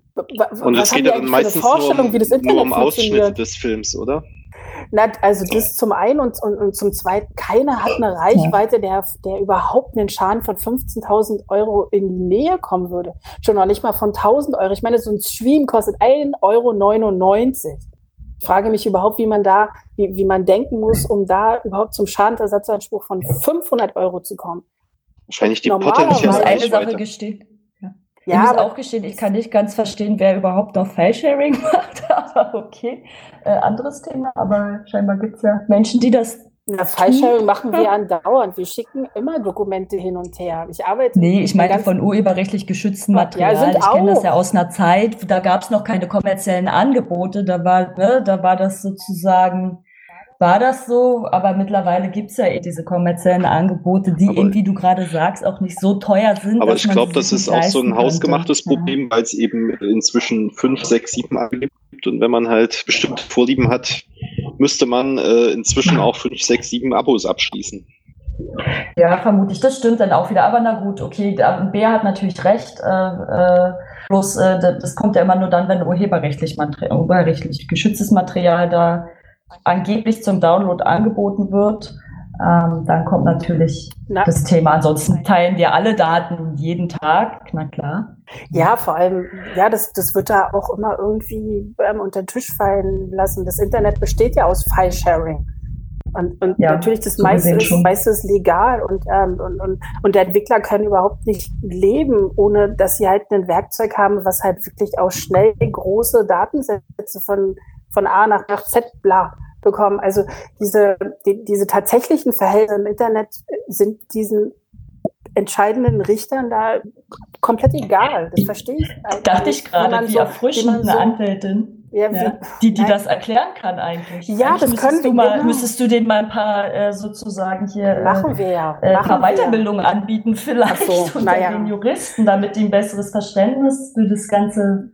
und es geht ja dann meistens nur um, nur um Ausschnitte des Films, oder? Na, also das zum einen und, und, und zum zweiten, keiner hat eine Reichweite, der, der überhaupt einen Schaden von 15.000 Euro in die Nähe kommen würde. Schon noch nicht mal von 1.000 Euro. Ich meine, so ein Stream kostet 1,99 Euro. Ich frage mich überhaupt, wie man da, wie, wie man denken muss, um da überhaupt zum Schadensersatzanspruch von 500 Euro zu kommen. Wahrscheinlich die potenzielle eine Sache gesteht. Ja, ich muss auch gestehen, ich kann nicht ganz verstehen, wer überhaupt noch File-Sharing macht, aber okay, äh, anderes Thema, aber scheinbar gibt es ja Menschen, die das na, File-Sharing machen wir andauernd. Wir schicken immer Dokumente hin und her. Ich arbeite. Nee, ich meine von urheberrechtlich geschütztem Material. Ja, ich kenne das ja aus einer Zeit, da gab es noch keine kommerziellen Angebote. Da war, ne, da war das sozusagen war das so, aber mittlerweile gibt's ja eh diese kommerziellen Angebote, die aber, irgendwie, du gerade sagst, auch nicht so teuer sind. Aber ich glaube, das ist auch so ein hausgemachtes könnte. Problem, weil es eben inzwischen fünf, sechs, sieben Angebote gibt. Und wenn man halt bestimmte Vorlieben hat, müsste man äh, inzwischen auch fünf, sechs, sieben Abos abschließen. Ja, vermutlich. Das stimmt dann auch wieder. Aber na gut, okay, Bär hat natürlich recht. Äh, äh, bloß äh, das kommt ja immer nur dann, wenn urheberrechtlich, urheberrechtlich geschütztes Material da angeblich zum Download angeboten wird, ähm, dann kommt natürlich na, das Thema. Ansonsten teilen wir alle Daten jeden Tag, na klar. Ja, vor allem, ja, das, das wird da auch immer irgendwie ähm, unter den Tisch fallen lassen. Das Internet besteht ja aus File-Sharing. Und, und ja, natürlich das meiste ist, meiste ist legal und, ähm, und, und, und der Entwickler können überhaupt nicht leben, ohne dass sie halt ein Werkzeug haben, was halt wirklich auch schnell große Datensätze von, von A nach, nach Z bla bekommen. Also diese, die, diese tatsächlichen Verhältnisse im Internet sind diesen entscheidenden Richtern da komplett egal. Das verstehe ich. Dachte ich gerade, wie so, erfrischend eine so, Anwältin. Ja, ja, die, die das erklären kann eigentlich. Ja, eigentlich das können wir. Mal, genau. Müsstest du denen mal ein paar äh, sozusagen hier äh, Machen wir ja. Äh, ein paar Weiterbildungen ja. anbieten, vielleicht so, unter naja. den Juristen, damit die ein besseres Verständnis für das ganze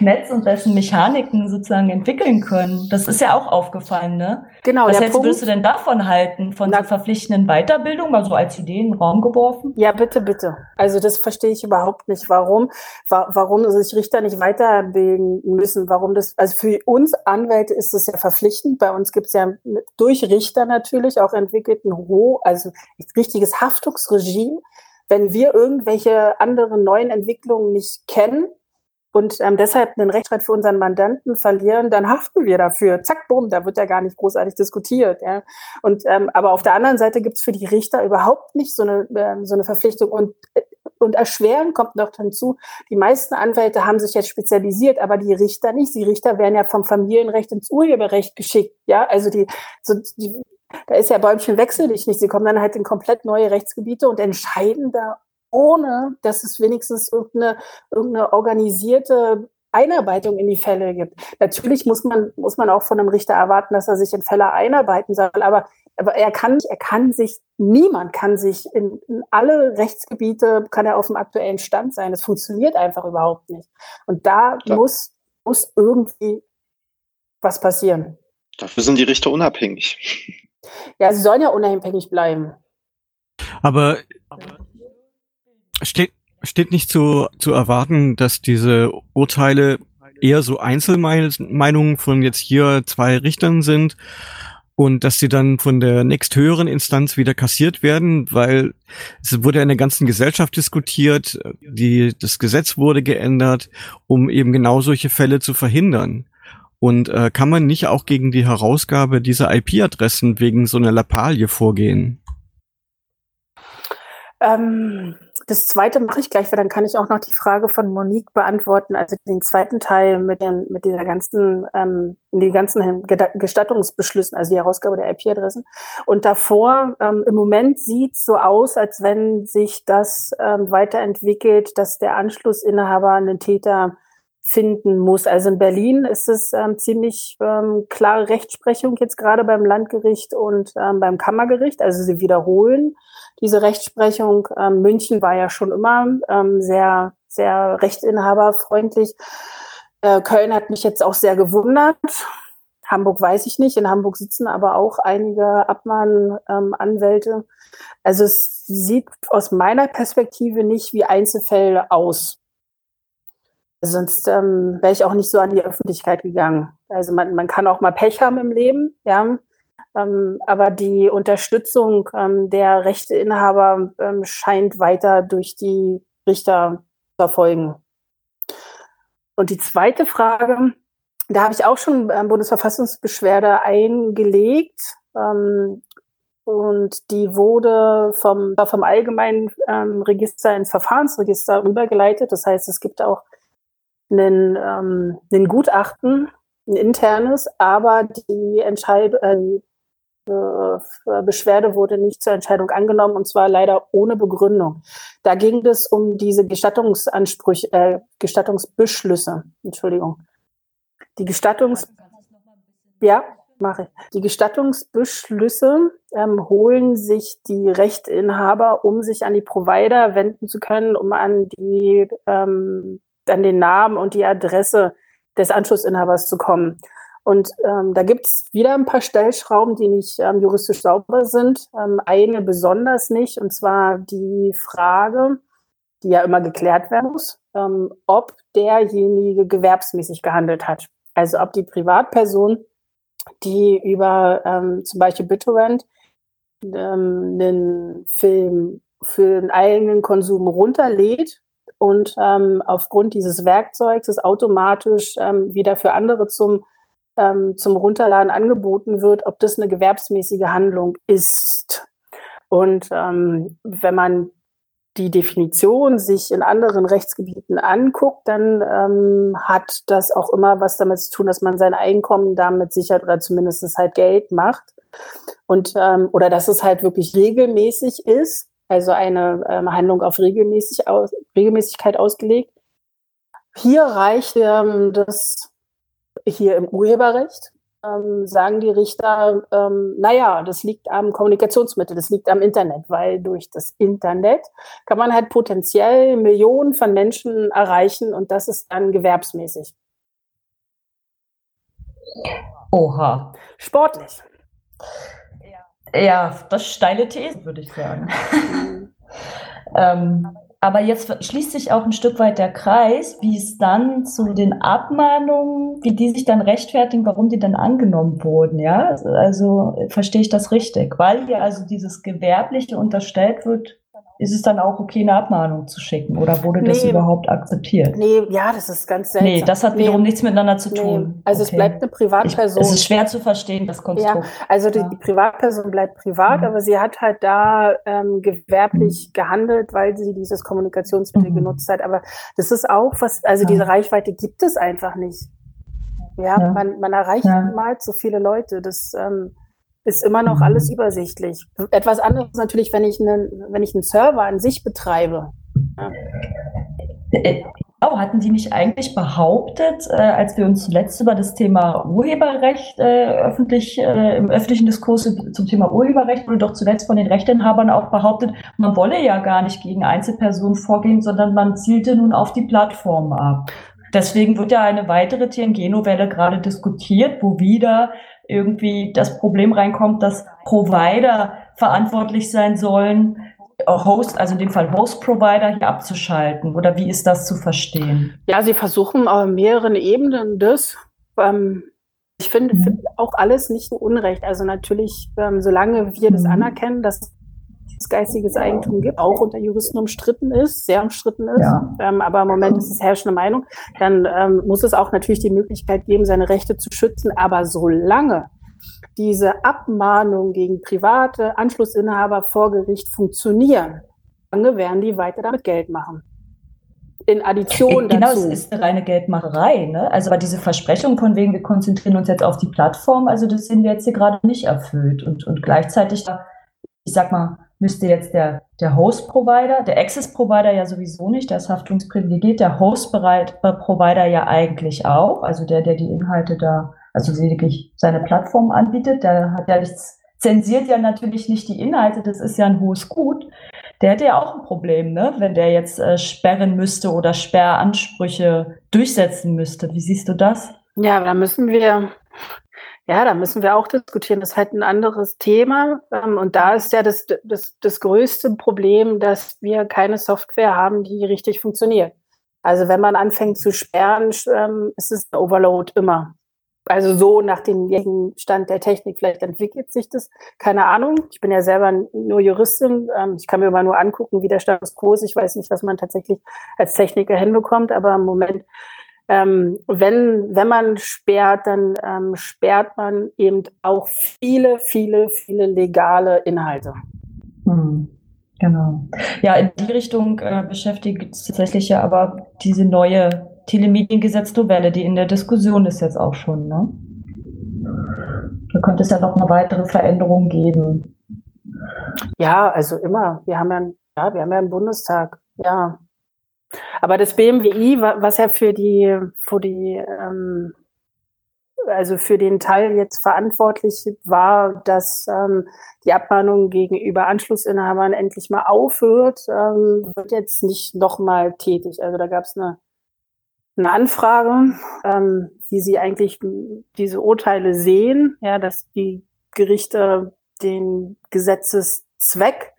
Netz und dessen Mechaniken sozusagen entwickeln können. Das ist ja auch aufgefallen, ne? Genau. Was hältst, würdest du denn davon halten, von der verpflichtenden Weiterbildung, mal so als Idee in den Raum geworfen? Ja, bitte, bitte. Also das verstehe ich überhaupt nicht, warum, wa warum sich Richter nicht weiterbilden müssen, warum das, also für uns Anwälte ist das ja verpflichtend. Bei uns gibt es ja durch Richter natürlich auch entwickelten Roh, also richtiges Haftungsregime. Wenn wir irgendwelche anderen neuen Entwicklungen nicht kennen, und ähm, deshalb einen Rechtsstreit für unseren Mandanten verlieren, dann haften wir dafür. Zack, bumm, da wird ja gar nicht großartig diskutiert. Ja. Und ähm, aber auf der anderen Seite gibt's für die Richter überhaupt nicht so eine ähm, so eine Verpflichtung und und erschweren kommt noch hinzu, die meisten Anwälte haben sich jetzt spezialisiert, aber die Richter nicht. Die Richter werden ja vom Familienrecht ins Urheberrecht geschickt. Ja, also die, so die da ist ja Bäumchen wechsel dich nicht. Sie kommen dann halt in komplett neue Rechtsgebiete und entscheiden da ohne dass es wenigstens irgendeine, irgendeine organisierte Einarbeitung in die Fälle gibt. Natürlich muss man, muss man auch von einem Richter erwarten, dass er sich in Fälle einarbeiten soll, aber, aber er kann, er kann sich, niemand kann sich in, in alle Rechtsgebiete, kann er auf dem aktuellen Stand sein. Das funktioniert einfach überhaupt nicht. Und da muss, muss irgendwie was passieren. Dafür sind die Richter unabhängig. Ja, sie sollen ja unabhängig bleiben. Aber, aber Steht, steht nicht zu, zu erwarten, dass diese Urteile eher so Einzelmeinungen von jetzt hier zwei Richtern sind und dass sie dann von der nächsthöheren Instanz wieder kassiert werden, weil es wurde in der ganzen Gesellschaft diskutiert, die, das Gesetz wurde geändert, um eben genau solche Fälle zu verhindern. Und äh, kann man nicht auch gegen die Herausgabe dieser IP-Adressen wegen so einer Lappalie vorgehen? Ähm, das zweite mache ich gleich, weil dann kann ich auch noch die Frage von Monique beantworten, also den zweiten Teil mit den, mit dieser ganzen, ähm, die ganzen Gestattungsbeschlüssen, also die Herausgabe der IP-Adressen. Und davor, ähm, im Moment sieht es so aus, als wenn sich das ähm, weiterentwickelt, dass der Anschlussinhaber einen Täter finden muss. Also in Berlin ist es ähm, ziemlich ähm, klare Rechtsprechung jetzt gerade beim Landgericht und ähm, beim Kammergericht. Also sie wiederholen diese Rechtsprechung. Ähm, München war ja schon immer ähm, sehr, sehr rechtinhaberfreundlich. Äh, Köln hat mich jetzt auch sehr gewundert. Hamburg weiß ich nicht. In Hamburg sitzen aber auch einige Abmahnanwälte. Ähm, also es sieht aus meiner Perspektive nicht wie Einzelfälle aus. Sonst ähm, wäre ich auch nicht so an die Öffentlichkeit gegangen. Also man, man kann auch mal Pech haben im Leben, ja. Ähm, aber die Unterstützung ähm, der Rechteinhaber ähm, scheint weiter durch die Richter zu erfolgen. Und die zweite Frage, da habe ich auch schon ähm, Bundesverfassungsbeschwerde eingelegt. Ähm, und die wurde vom, vom allgemeinen ähm, Register ins Verfahrensregister rübergeleitet. Das heißt, es gibt auch einen, ähm, einen Gutachten, ein internes, aber die Entscheidung, äh, äh, Beschwerde wurde nicht zur Entscheidung angenommen und zwar leider ohne Begründung. Da ging es um diese Gestattungsansprüche, äh, Gestattungsbeschlüsse. Entschuldigung. Die Gestattungs ja, mache ich. Die Gestattungsbeschlüsse ähm, holen sich die Rechtinhaber, um sich an die Provider wenden zu können, um an die ähm, an den Namen und die Adresse des Anschlussinhabers zu kommen. Und ähm, da gibt's wieder ein paar Stellschrauben, die nicht ähm, juristisch sauber sind. Ähm, eine besonders nicht, und zwar die Frage, die ja immer geklärt werden muss, ähm, ob derjenige gewerbsmäßig gehandelt hat. Also ob die Privatperson, die über ähm, zum Beispiel BitTorrent ähm, einen Film für einen eigenen Konsum runterlädt und ähm, aufgrund dieses Werkzeugs es automatisch ähm, wieder für andere zum ähm, zum Runterladen angeboten wird, ob das eine gewerbsmäßige Handlung ist. Und ähm, wenn man die Definition sich in anderen Rechtsgebieten anguckt, dann ähm, hat das auch immer was damit zu tun, dass man sein Einkommen damit sichert oder zumindest halt Geld macht. Und ähm, oder dass es halt wirklich regelmäßig ist, also eine ähm, Handlung auf regelmäßig aus, Regelmäßigkeit ausgelegt. Hier reicht ähm, das hier im Urheberrecht ähm, sagen die Richter, ähm, naja, das liegt am Kommunikationsmittel, das liegt am Internet, weil durch das Internet kann man halt potenziell Millionen von Menschen erreichen und das ist dann gewerbsmäßig. Oha. Sportlich. Ja, das steile These, würde ich sagen. ähm, aber jetzt schließt sich auch ein Stück weit der Kreis, wie es dann zu den Abmahnungen, wie die sich dann rechtfertigen, warum die dann angenommen wurden, ja? Also verstehe ich das richtig? Weil hier also dieses Gewerbliche unterstellt wird, ist es dann auch okay, eine Abmahnung zu schicken? Oder wurde nee, das überhaupt akzeptiert? Nee, ja, das ist ganz seltsam. Nee, das hat wiederum nee. nichts miteinander zu tun. Nee. Also okay. es bleibt eine Privatperson. Ich, es ist schwer zu verstehen, das Konstrukt. Ja, also die, die Privatperson bleibt privat, mhm. aber sie hat halt da ähm, gewerblich mhm. gehandelt, weil sie dieses Kommunikationsmittel mhm. genutzt hat. Aber das ist auch was, also ja. diese Reichweite gibt es einfach nicht. Ja. Man, man erreicht ja. niemals so viele Leute. Das ähm, ist immer noch alles mhm. übersichtlich. Etwas anderes natürlich, wenn ich einen, wenn ich einen Server an sich betreibe. Ja. Oh, hatten die nicht eigentlich behauptet, äh, als wir uns zuletzt über das Thema Urheberrecht äh, öffentlich äh, im öffentlichen Diskurs zum Thema Urheberrecht wurde doch zuletzt von den Rechteinhabern auch behauptet, man wolle ja gar nicht gegen Einzelpersonen vorgehen, sondern man zielte nun auf die Plattform ab. Deswegen wird ja eine weitere TNG-Novelle gerade diskutiert, wo wieder irgendwie das Problem reinkommt, dass Provider verantwortlich sein sollen, Host, also in dem Fall Host-Provider hier abzuschalten? Oder wie ist das zu verstehen? Ja, sie versuchen auf mehreren Ebenen das. Ähm, ich finde mhm. auch alles nicht so unrecht. Also natürlich, ähm, solange wir das mhm. anerkennen, dass es geistiges Eigentum gibt, auch unter Juristen umstritten ist, sehr umstritten ist, ja. ähm, aber im Moment ist es herrschende Meinung, dann ähm, muss es auch natürlich die Möglichkeit geben, seine Rechte zu schützen. Aber solange diese Abmahnungen gegen private Anschlussinhaber vor Gericht funktionieren, dann werden die weiter damit Geld machen. In Addition genau, dazu. Genau, es ist eine reine Geldmacherei. Ne? Also aber diese Versprechung von wegen, wir konzentrieren uns jetzt auf die Plattform, also das sehen wir jetzt hier gerade nicht erfüllt. Und, und gleichzeitig, ich sag mal, müsste jetzt der, der Host-Provider, der Access-Provider ja sowieso nicht, der ist haftungsprivilegiert, der Host-Provider ja eigentlich auch, also der, der die Inhalte da, also lediglich seine Plattform anbietet, der hat ja nichts, zensiert ja natürlich nicht die Inhalte, das ist ja ein hohes Gut. Der hätte ja auch ein Problem, ne? wenn der jetzt äh, sperren müsste oder Sperransprüche durchsetzen müsste. Wie siehst du das? Ja, da müssen wir ja, da müssen wir auch diskutieren. Das ist halt ein anderes Thema. Ähm, und da ist ja das, das, das größte Problem, dass wir keine Software haben, die richtig funktioniert. Also wenn man anfängt zu sperren, ähm, ist es ein Overload immer. Also so nach dem jetzigen Stand der Technik. Vielleicht entwickelt sich das. Keine Ahnung. Ich bin ja selber nur Juristin. Ähm, ich kann mir immer nur angucken, wie der Status quo ist. Ich weiß nicht, was man tatsächlich als Techniker hinbekommt. Aber im Moment ähm, wenn, wenn man sperrt, dann ähm, sperrt man eben auch viele, viele, viele legale Inhalte. Hm, genau. Ja, in die Richtung äh, beschäftigt es tatsächlich ja aber diese neue Telemediengesetz-Novelle, die in der Diskussion ist jetzt auch schon. Ne? Da könnte es ja noch eine weitere Veränderung geben. Ja, also immer. Wir haben ja, ja, wir haben ja einen Bundestag. Ja, aber das BMWI, was ja für die, für die, ähm, also für den Teil jetzt verantwortlich war, dass ähm, die Abmahnung gegenüber Anschlussinhabern endlich mal aufhört, ähm, wird jetzt nicht nochmal tätig. Also da gab es eine, eine Anfrage, ähm, wie sie eigentlich diese Urteile sehen, ja, dass die Gerichte den Gesetzeszweck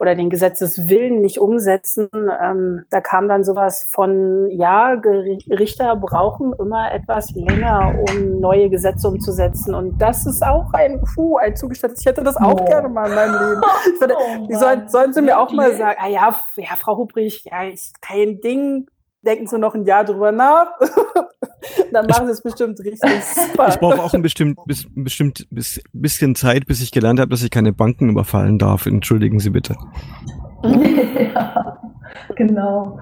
oder den Gesetzeswillen nicht umsetzen. Ähm, da kam dann sowas von, ja, Richter brauchen immer etwas länger, um neue Gesetze umzusetzen. Und das ist auch ein, puh, ein Zugeständnis. Ich hätte das auch oh. gerne mal in meinem Leben. Würde, oh sollen, sollen Sie mir auch mal sagen, ah ja, ja, Frau Hubrich, ja, ist kein Ding, denken sie noch ein Jahr drüber nach. dann machen sie es bestimmt richtig super. Ich brauche auch ein bestimmt, bis, bestimmt bis, bisschen Zeit, bis ich gelernt habe, dass ich keine Banken überfallen darf. Entschuldigen Sie bitte. ja, genau.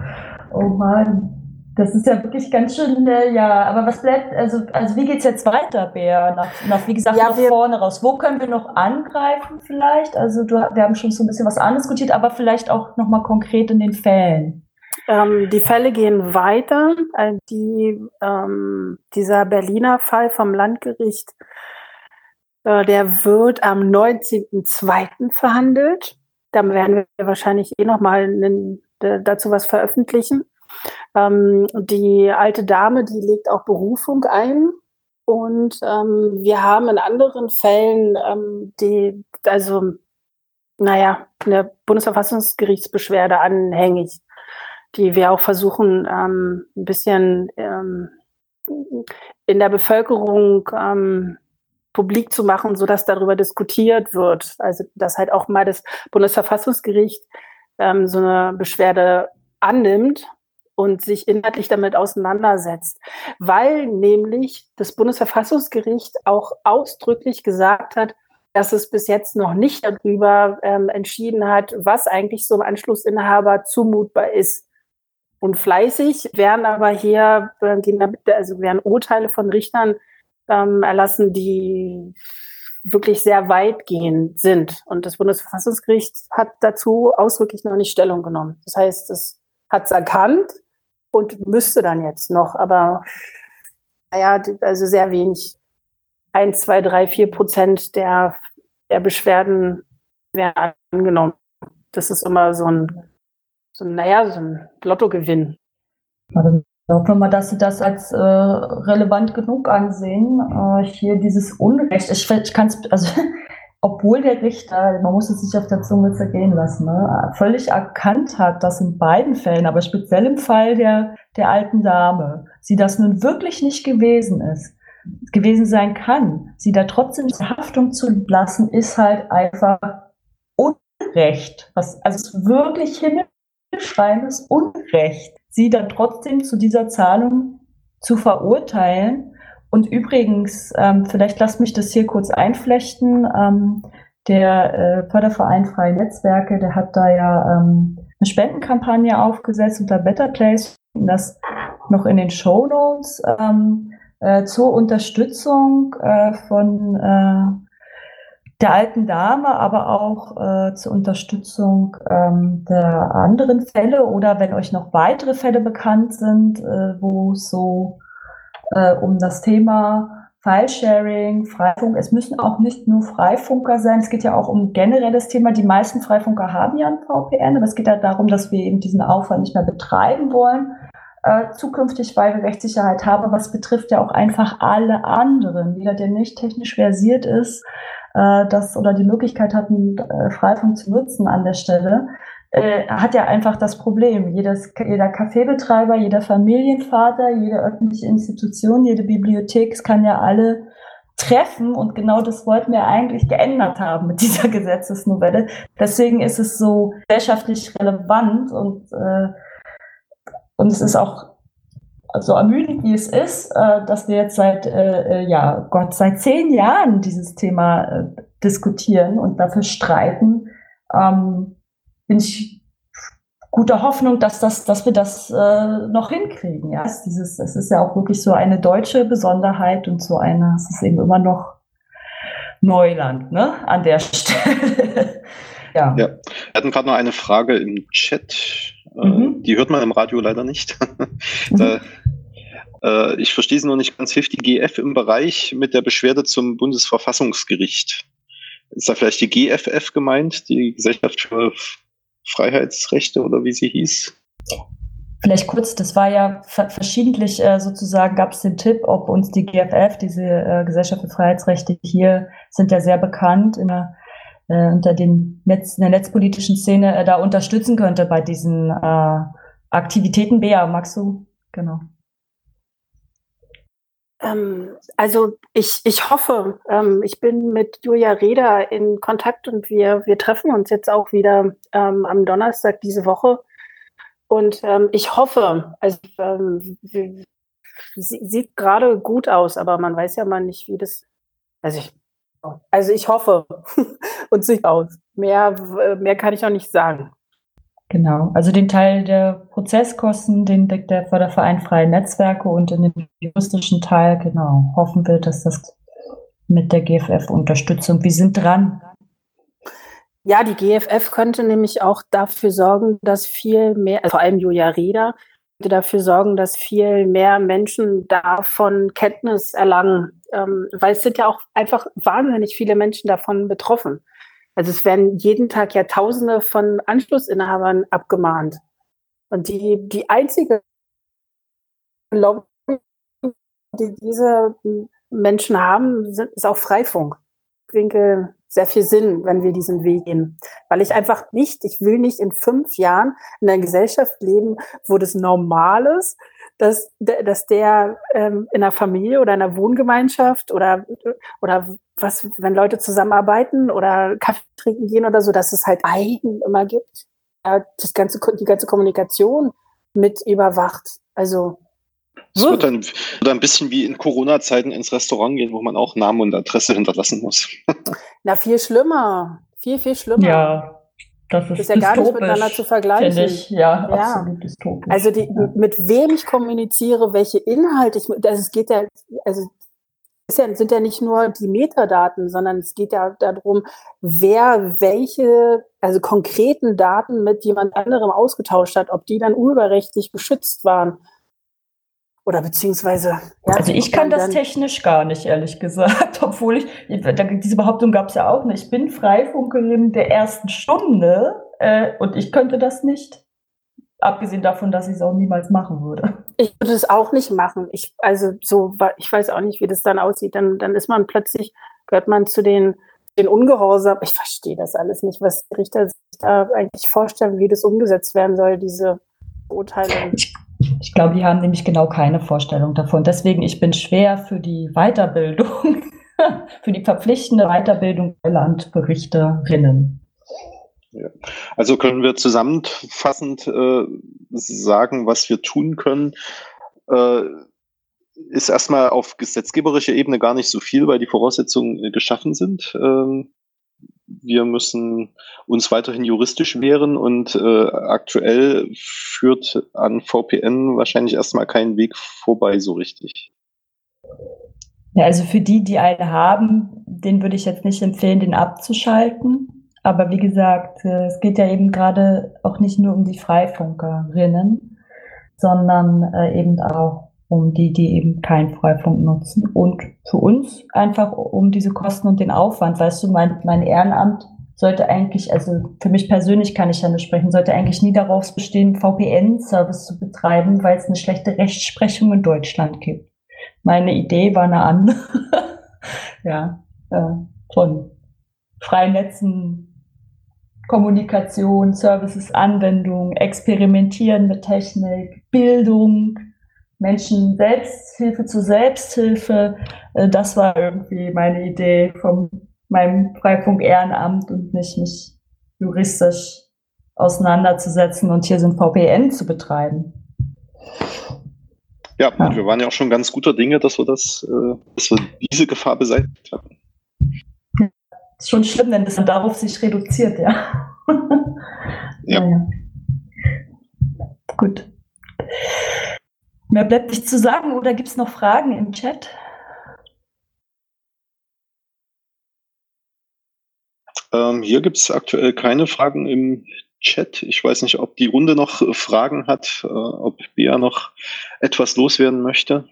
Oh Mann. Das ist ja wirklich ganz schön, äh, ja, aber was bleibt, also, also wie geht's jetzt weiter, Bär? Nach, nach wie gesagt, ja, nach vorne raus. Wo können wir noch angreifen vielleicht? Also du, wir haben schon so ein bisschen was andiskutiert, aber vielleicht auch nochmal konkret in den Fällen. Ähm, die Fälle gehen weiter. Äh, die, ähm, dieser Berliner Fall vom Landgericht, äh, der wird am 19.02. verhandelt. Da werden wir wahrscheinlich eh nochmal dazu was veröffentlichen. Ähm, die alte Dame, die legt auch Berufung ein. Und ähm, wir haben in anderen Fällen ähm, die, also, naja, eine Bundesverfassungsgerichtsbeschwerde anhängig, die wir auch versuchen, ähm, ein bisschen ähm, in der Bevölkerung ähm, publik zu machen, so dass darüber diskutiert wird. Also, dass halt auch mal das Bundesverfassungsgericht ähm, so eine Beschwerde annimmt und sich inhaltlich damit auseinandersetzt, weil nämlich das Bundesverfassungsgericht auch ausdrücklich gesagt hat, dass es bis jetzt noch nicht darüber ähm, entschieden hat, was eigentlich so einem Anschlussinhaber zumutbar ist. Und fleißig werden aber hier äh, also werden Urteile von Richtern ähm, erlassen, die wirklich sehr weitgehend sind. Und das Bundesverfassungsgericht hat dazu ausdrücklich noch nicht Stellung genommen. Das heißt, es hat es erkannt, und müsste dann jetzt noch, aber naja, also sehr wenig. Ein, zwei, drei, vier Prozent der, der Beschwerden werden angenommen. Das ist immer so ein, so naja, so ein Lottogewinn. Also, hoffen wir mal, dass Sie das als äh, relevant genug ansehen. Äh, hier dieses Unrecht. Ich, ich kann es, also obwohl der Richter, man muss es sich auf der Zunge zergehen lassen, ne, völlig erkannt hat, dass in beiden Fällen, aber speziell im Fall der, der alten Dame, sie das nun wirklich nicht gewesen ist, gewesen sein kann, sie da trotzdem zur Haftung zu lassen, ist halt einfach Unrecht. Was, also es ist wirklich himmelschreiendes Unrecht, sie dann trotzdem zu dieser Zahlung zu verurteilen und übrigens, ähm, vielleicht lasst mich das hier kurz einflechten. Ähm, der äh, Förderverein Freie Netzwerke, der hat da ja ähm, eine Spendenkampagne aufgesetzt unter Better Place, das noch in den Show Notes ähm, äh, zur Unterstützung äh, von äh, der alten Dame, aber auch äh, zur Unterstützung ähm, der anderen Fälle oder wenn euch noch weitere Fälle bekannt sind, äh, wo so äh, um das Thema File-Sharing, Freifunk. Es müssen auch nicht nur Freifunker sein, es geht ja auch um generelles Thema. Die meisten Freifunker haben ja ein VPN, aber es geht ja darum, dass wir eben diesen Aufwand nicht mehr betreiben wollen. Äh, zukünftig, weil wir Rechtssicherheit haben, aber es betrifft ja auch einfach alle anderen. Jeder, der nicht technisch versiert ist, äh, das oder die Möglichkeit hat, einen äh, Freifunk zu nutzen an der Stelle, äh, hat ja einfach das Problem. Jedes, jeder Kaffeebetreiber, jeder Familienvater, jede öffentliche Institution, jede Bibliothek, es kann ja alle treffen und genau das wollten wir eigentlich geändert haben mit dieser Gesetzesnovelle. Deswegen ist es so gesellschaftlich relevant und, äh, und es ist auch so ermüdend, wie es ist, äh, dass wir jetzt seit, äh, äh, ja, Gott, seit zehn Jahren dieses Thema äh, diskutieren und dafür streiten. Ähm, bin ich guter Hoffnung, dass, das, dass wir das äh, noch hinkriegen. Ja, es, dieses, es ist ja auch wirklich so eine deutsche Besonderheit und so eine, es ist eben immer noch Neuland ne, an der Stelle. ja. ja. Wir hatten gerade noch eine Frage im Chat. Äh, mhm. Die hört man im Radio leider nicht. da, äh, ich verstehe sie noch nicht ganz. Hilft die GF im Bereich mit der Beschwerde zum Bundesverfassungsgericht? Ist da vielleicht die GFF gemeint, die Gesellschaft für Freiheitsrechte oder wie sie hieß. Vielleicht kurz, das war ja verschiedentlich äh, sozusagen, gab es den Tipp, ob uns die GFF, diese äh, Gesellschaft für Freiheitsrechte hier, sind ja sehr bekannt in der, äh, unter den Netz, in der netzpolitischen Szene, äh, da unterstützen könnte bei diesen äh, Aktivitäten. Bea, magst du? Genau. Ähm, also ich, ich hoffe, ähm, ich bin mit Julia Reda in Kontakt und wir, wir treffen uns jetzt auch wieder ähm, am Donnerstag diese Woche. Und ähm, ich hoffe, also ähm, sieht gerade gut aus, aber man weiß ja mal nicht, wie das. Also ich, also ich hoffe und sieht aus. Mehr, mehr kann ich auch nicht sagen. Genau, also den Teil der Prozesskosten, den deckt der Förderverein Freie Netzwerke und in dem juristischen Teil, genau, hoffen wir, dass das mit der GFF-Unterstützung, wir sind dran. Ja, die GFF könnte nämlich auch dafür sorgen, dass viel mehr, vor allem Julia Rieder, dafür sorgen, dass viel mehr Menschen davon Kenntnis erlangen, ähm, weil es sind ja auch einfach wahnsinnig viele Menschen davon betroffen. Also es werden jeden Tag ja Tausende von Anschlussinhabern abgemahnt. Und die, die einzige Lobby, die diese Menschen haben, sind, ist auch Freifunk. Ich denke, sehr viel Sinn, wenn wir diesen Weg gehen. Weil ich einfach nicht, ich will nicht in fünf Jahren in einer Gesellschaft leben, wo das normal ist, dass, dass der ähm, in einer Familie oder einer Wohngemeinschaft oder, oder was, wenn Leute zusammenarbeiten oder Kaffee trinken gehen oder so, dass es halt Eigen immer gibt, ja, das ganze, die ganze Kommunikation mit überwacht. Also es wird dann, wird ein bisschen wie in Corona-Zeiten ins Restaurant gehen, wo man auch Namen und Adresse hinterlassen muss. Na, viel schlimmer. Viel, viel schlimmer. Ja, das ist, das ist ja gar nicht miteinander zu vergleichen. Ich, ja, ja, absolut dystopisch. Also die, ja. mit wem ich kommuniziere, welche Inhalte ich, also es geht ja, also es sind ja nicht nur die Metadaten, sondern es geht ja darum, wer welche, also konkreten Daten mit jemand anderem ausgetauscht hat, ob die dann urheberrechtlich geschützt waren. Oder beziehungsweise. Ja, also ich kann das technisch gar nicht, ehrlich gesagt, obwohl ich, diese Behauptung gab es ja auch nicht. Ich bin Freifunkerin der ersten Stunde äh, und ich könnte das nicht. Abgesehen davon, dass ich es auch niemals machen würde. Ich würde es auch nicht machen. Ich, also so, ich weiß auch nicht, wie das dann aussieht. Dann, dann ist man plötzlich, gehört man zu den, den Ungehorsam. Ich verstehe das alles nicht, was die Richter sich da eigentlich vorstellen, wie das umgesetzt werden soll, diese Urteile. Ich ich glaube, die haben nämlich genau keine Vorstellung davon. Deswegen, ich bin schwer für die Weiterbildung, für die verpflichtende Weiterbildung der Landberichterinnen. Also können wir zusammenfassend äh, sagen, was wir tun können. Äh, ist erstmal auf gesetzgeberischer Ebene gar nicht so viel, weil die Voraussetzungen äh, geschaffen sind. Ähm, wir müssen uns weiterhin juristisch wehren und äh, aktuell führt an VPN wahrscheinlich erstmal kein Weg vorbei so richtig. Ja, also für die, die eine haben, den würde ich jetzt nicht empfehlen, den abzuschalten. Aber wie gesagt, äh, es geht ja eben gerade auch nicht nur um die Freifunkerinnen, sondern äh, eben auch um die, die eben keinen Freifunk nutzen. Und für uns einfach um diese Kosten und den Aufwand. Weißt du, mein, mein Ehrenamt sollte eigentlich, also für mich persönlich kann ich ja nicht sprechen, sollte eigentlich nie darauf bestehen, VPN-Service zu betreiben, weil es eine schlechte Rechtsprechung in Deutschland gibt. Meine Idee war eine andere. ja, äh, von freien Netzen, Kommunikation, Services, Anwendung, Experimentieren mit Technik, Bildung, Menschen Selbsthilfe zu Selbsthilfe. Äh, das war irgendwie meine Idee von meinem Freifunk-Ehrenamt und nicht mich juristisch auseinanderzusetzen und hier so ein VPN zu betreiben. Ja, ja. wir waren ja auch schon ganz guter Dinge, dass wir das, äh, dass wir diese Gefahr beseitigt haben. Ist schon schlimm, wenn das dann darauf sich reduziert, ja. ja. ja. Gut. Mehr bleibt nicht zu sagen oder gibt es noch Fragen im Chat? Ähm, hier gibt es aktuell keine Fragen im Chat. Ich weiß nicht, ob die Runde noch Fragen hat, äh, ob Bea noch etwas loswerden möchte.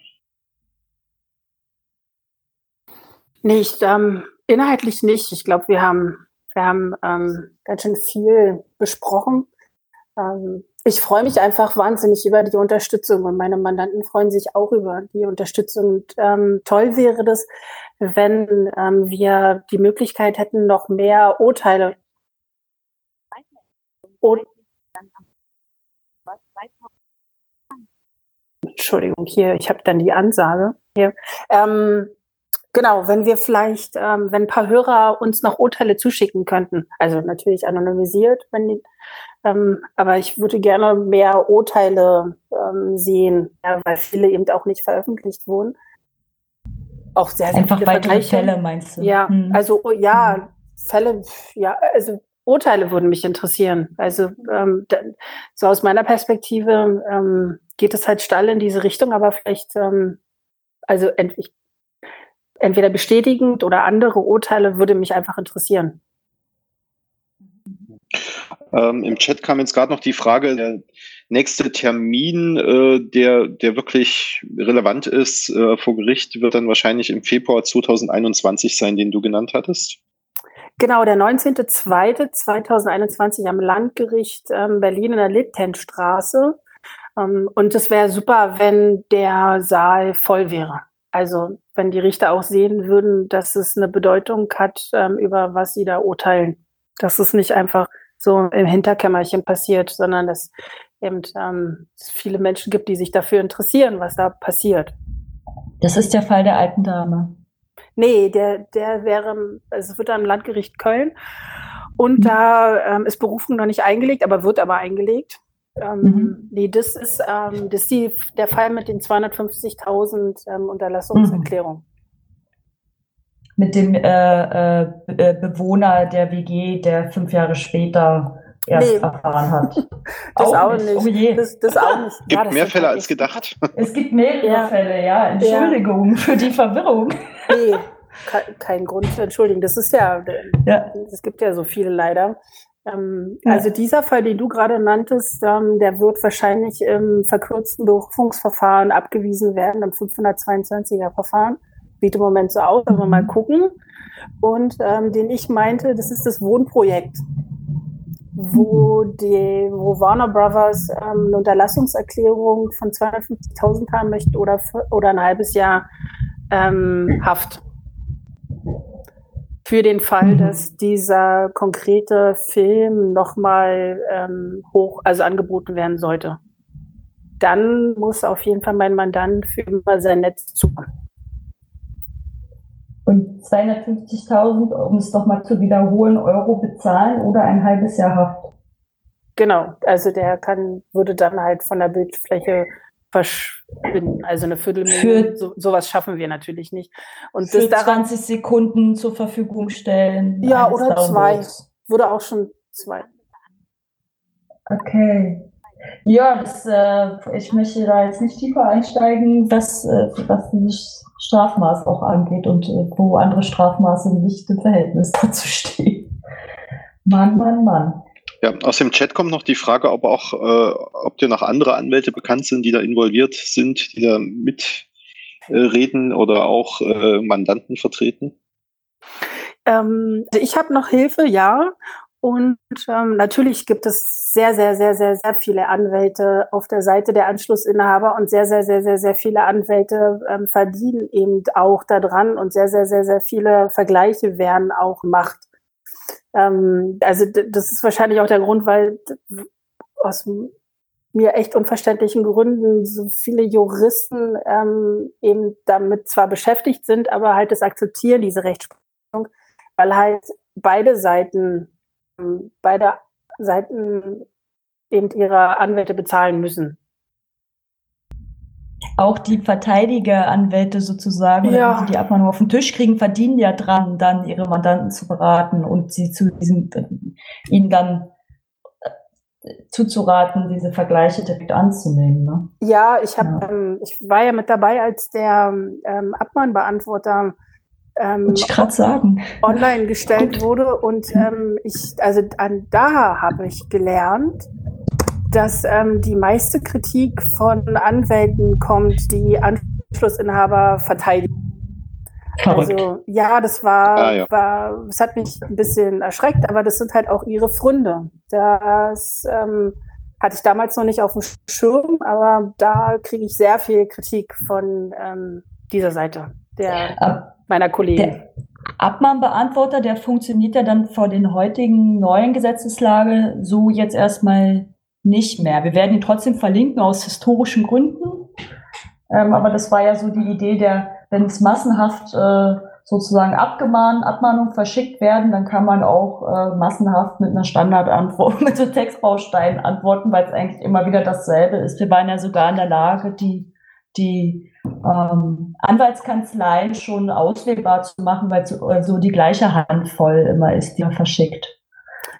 Nicht, ähm, inhaltlich nicht. Ich glaube, wir haben, wir haben ähm, ganz schön viel besprochen. Ähm, ich freue mich einfach wahnsinnig über die Unterstützung und meine Mandanten freuen sich auch über die Unterstützung. Und, ähm, toll wäre das, wenn ähm, wir die Möglichkeit hätten, noch mehr Urteile. Entschuldigung, hier, ich habe dann die Ansage hier. Ähm, Genau, wenn wir vielleicht, ähm, wenn ein paar Hörer uns noch Urteile zuschicken könnten, also natürlich anonymisiert, wenn die, ähm, aber ich würde gerne mehr Urteile ähm, sehen, ja, weil viele eben auch nicht veröffentlicht wurden. Auch sehr, sehr Einfach viele weitere Fälle, meinst du? Ja, hm. also oh, ja, hm. Fälle, ja, also Urteile würden mich interessieren. Also ähm, so aus meiner Perspektive ähm, geht es halt steil in diese Richtung, aber vielleicht, ähm, also ent entweder bestätigend oder andere Urteile würde mich einfach interessieren. Ähm, Im Chat kam jetzt gerade noch die Frage, der nächste Termin, äh, der, der wirklich relevant ist äh, vor Gericht, wird dann wahrscheinlich im Februar 2021 sein, den du genannt hattest. Genau, der 19.02.2021 am Landgericht ähm, Berlin in der Littenstraße. Ähm, und es wäre super, wenn der Saal voll wäre. Also wenn die Richter auch sehen würden, dass es eine Bedeutung hat, ähm, über was sie da urteilen. Dass es nicht einfach so im Hinterkämmerchen passiert, sondern dass eben ähm, es viele Menschen gibt, die sich dafür interessieren, was da passiert. Das ist der Fall der alten Dame. Nee, der, der wäre, also es wird am Landgericht Köln. Und mhm. da ähm, ist Berufung noch nicht eingelegt, aber wird aber eingelegt. Ähm, mhm. Nee, das ist, ähm, das ist die, der Fall mit den 250.000 ähm, Unterlassungserklärungen. Mhm. Mit dem äh, äh, äh Bewohner der WG, der fünf Jahre später erst nee. erfahren hat. das auch, auch nicht. Oh je. Das, das auch nicht. Es gibt ja, mehr Fälle als gedacht. Es gibt mehrere ja. Fälle, ja. Entschuldigung ja. für die Verwirrung. Nee, kein Grund zu entschuldigen. Das ist ja, ja. es gibt ja so viele leider. Ähm, ja. Also dieser Fall, den du gerade nanntest, ähm, der wird wahrscheinlich im verkürzten Berufungsverfahren abgewiesen werden, im 522er Verfahren. Sieht im Moment so aus, aber mal mhm. gucken. Und ähm, den ich meinte, das ist das Wohnprojekt wo die, wo Warner Brothers ähm, eine Unterlassungserklärung von 250.000 haben möchte oder, oder ein halbes Jahr ähm, Haft. Für den Fall, mhm. dass dieser konkrete Film nochmal ähm, hoch, also angeboten werden sollte. Dann muss auf jeden Fall mein Mandant für immer sein Netz zumachen. Und 250.000, um es doch mal zu wiederholen, Euro bezahlen oder ein halbes Jahr Haft. Genau, also der kann, würde dann halt von der Bildfläche verschwinden. Also eine Viertelmillion, so, sowas schaffen wir natürlich nicht. Und für das 20 Sekunden zur Verfügung stellen. Ja, oder zwei. Würde auch schon zwei. Okay. Ja, das, äh, ich möchte da jetzt nicht tiefer einsteigen, was, äh, was dieses Strafmaß auch angeht und äh, wo andere Strafmaße nicht im Verhältnis dazu stehen. Mann, Mann, Mann. Ja, aus dem Chat kommt noch die Frage, ob auch, äh, ob dir noch andere Anwälte bekannt sind, die da involviert sind, die da mitreden äh, oder auch äh, Mandanten vertreten. Ähm, ich habe noch Hilfe, ja. Und ähm, natürlich gibt es sehr, sehr, sehr, sehr, sehr viele Anwälte auf der Seite der Anschlussinhaber und sehr, sehr, sehr, sehr, sehr viele Anwälte ähm, verdienen eben auch daran und sehr, sehr, sehr, sehr viele Vergleiche werden auch gemacht. Ähm, also das ist wahrscheinlich auch der Grund, weil aus mir echt unverständlichen Gründen so viele Juristen ähm, eben damit zwar beschäftigt sind, aber halt das akzeptieren, diese Rechtsprechung, weil halt beide Seiten beide Seiten eben ihre Anwälte bezahlen müssen. Auch die Verteidigeranwälte sozusagen, ja. die, die Abmahnung auf den Tisch kriegen, verdienen ja dran, dann ihre Mandanten zu beraten und sie zu diesem, ihnen dann äh, zuzuraten, diese Vergleiche direkt anzunehmen. Ne? Ja, ich habe, ja. ähm, ich war ja mit dabei, als der ähm, Abmahnbeantworter ähm, ich sagen. online gestellt Gut. wurde. Und ähm, ich, also an da habe ich gelernt, dass ähm, die meiste Kritik von Anwälten kommt, die Anschlussinhaber verteidigen. Also ja, das war, ah, ja. war, das hat mich ein bisschen erschreckt, aber das sind halt auch ihre Fründe. Das ähm, hatte ich damals noch nicht auf dem Schirm, aber da kriege ich sehr viel Kritik von ähm, dieser Seite der meiner Kollegen. Der Abmahnbeantworter, der funktioniert ja dann vor den heutigen neuen Gesetzeslage so jetzt erstmal nicht mehr. Wir werden ihn trotzdem verlinken aus historischen Gründen. Ähm, aber das war ja so die Idee der, wenn es massenhaft äh, sozusagen abgemahnt, Abmahnung verschickt werden, dann kann man auch äh, massenhaft mit einer Standardantwort, mit so Textbausteinen antworten, weil es eigentlich immer wieder dasselbe ist. Wir waren ja sogar in der Lage, die, die ähm, Anwaltskanzleien schon auswählbar zu machen, weil so also die gleiche Handvoll immer ist, die man verschickt.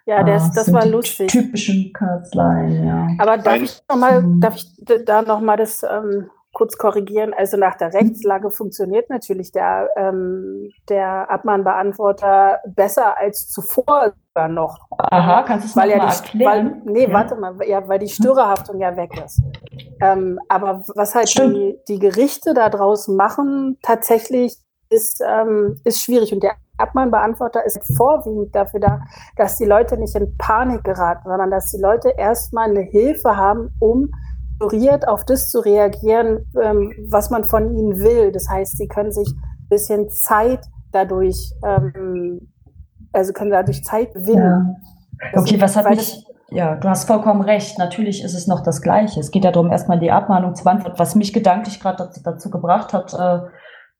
Ja, das, ah, das war lustig. Typischen Kanzleien, ja. Aber darf ich noch mal, hm. darf ich da nochmal das ähm, kurz korrigieren. Also nach der Rechtslage funktioniert natürlich der, ähm, der Abmahnbeantworter besser als zuvor noch. Aha, kannst du es mal ja erklären? Weil, nee, ja. warte mal, ja, weil die Störerhaftung ja weg ist. Ähm, aber was halt die, die, Gerichte da draußen machen, tatsächlich ist, ähm, ist schwierig. Und der Abmahnbeantworter ist vorwiegend dafür da, dass die Leute nicht in Panik geraten, sondern dass die Leute erstmal eine Hilfe haben, um strukturiert auf das zu reagieren, ähm, was man von ihnen will. Das heißt, sie können sich ein bisschen Zeit dadurch, ähm, also können dadurch Zeit gewinnen. Ja. Okay, was hat mich, ja, du hast vollkommen recht. Natürlich ist es noch das Gleiche. Es geht ja darum, erstmal die Abmahnung zu beantworten. Was mich gedanklich gerade dazu, dazu, gebracht hat, äh,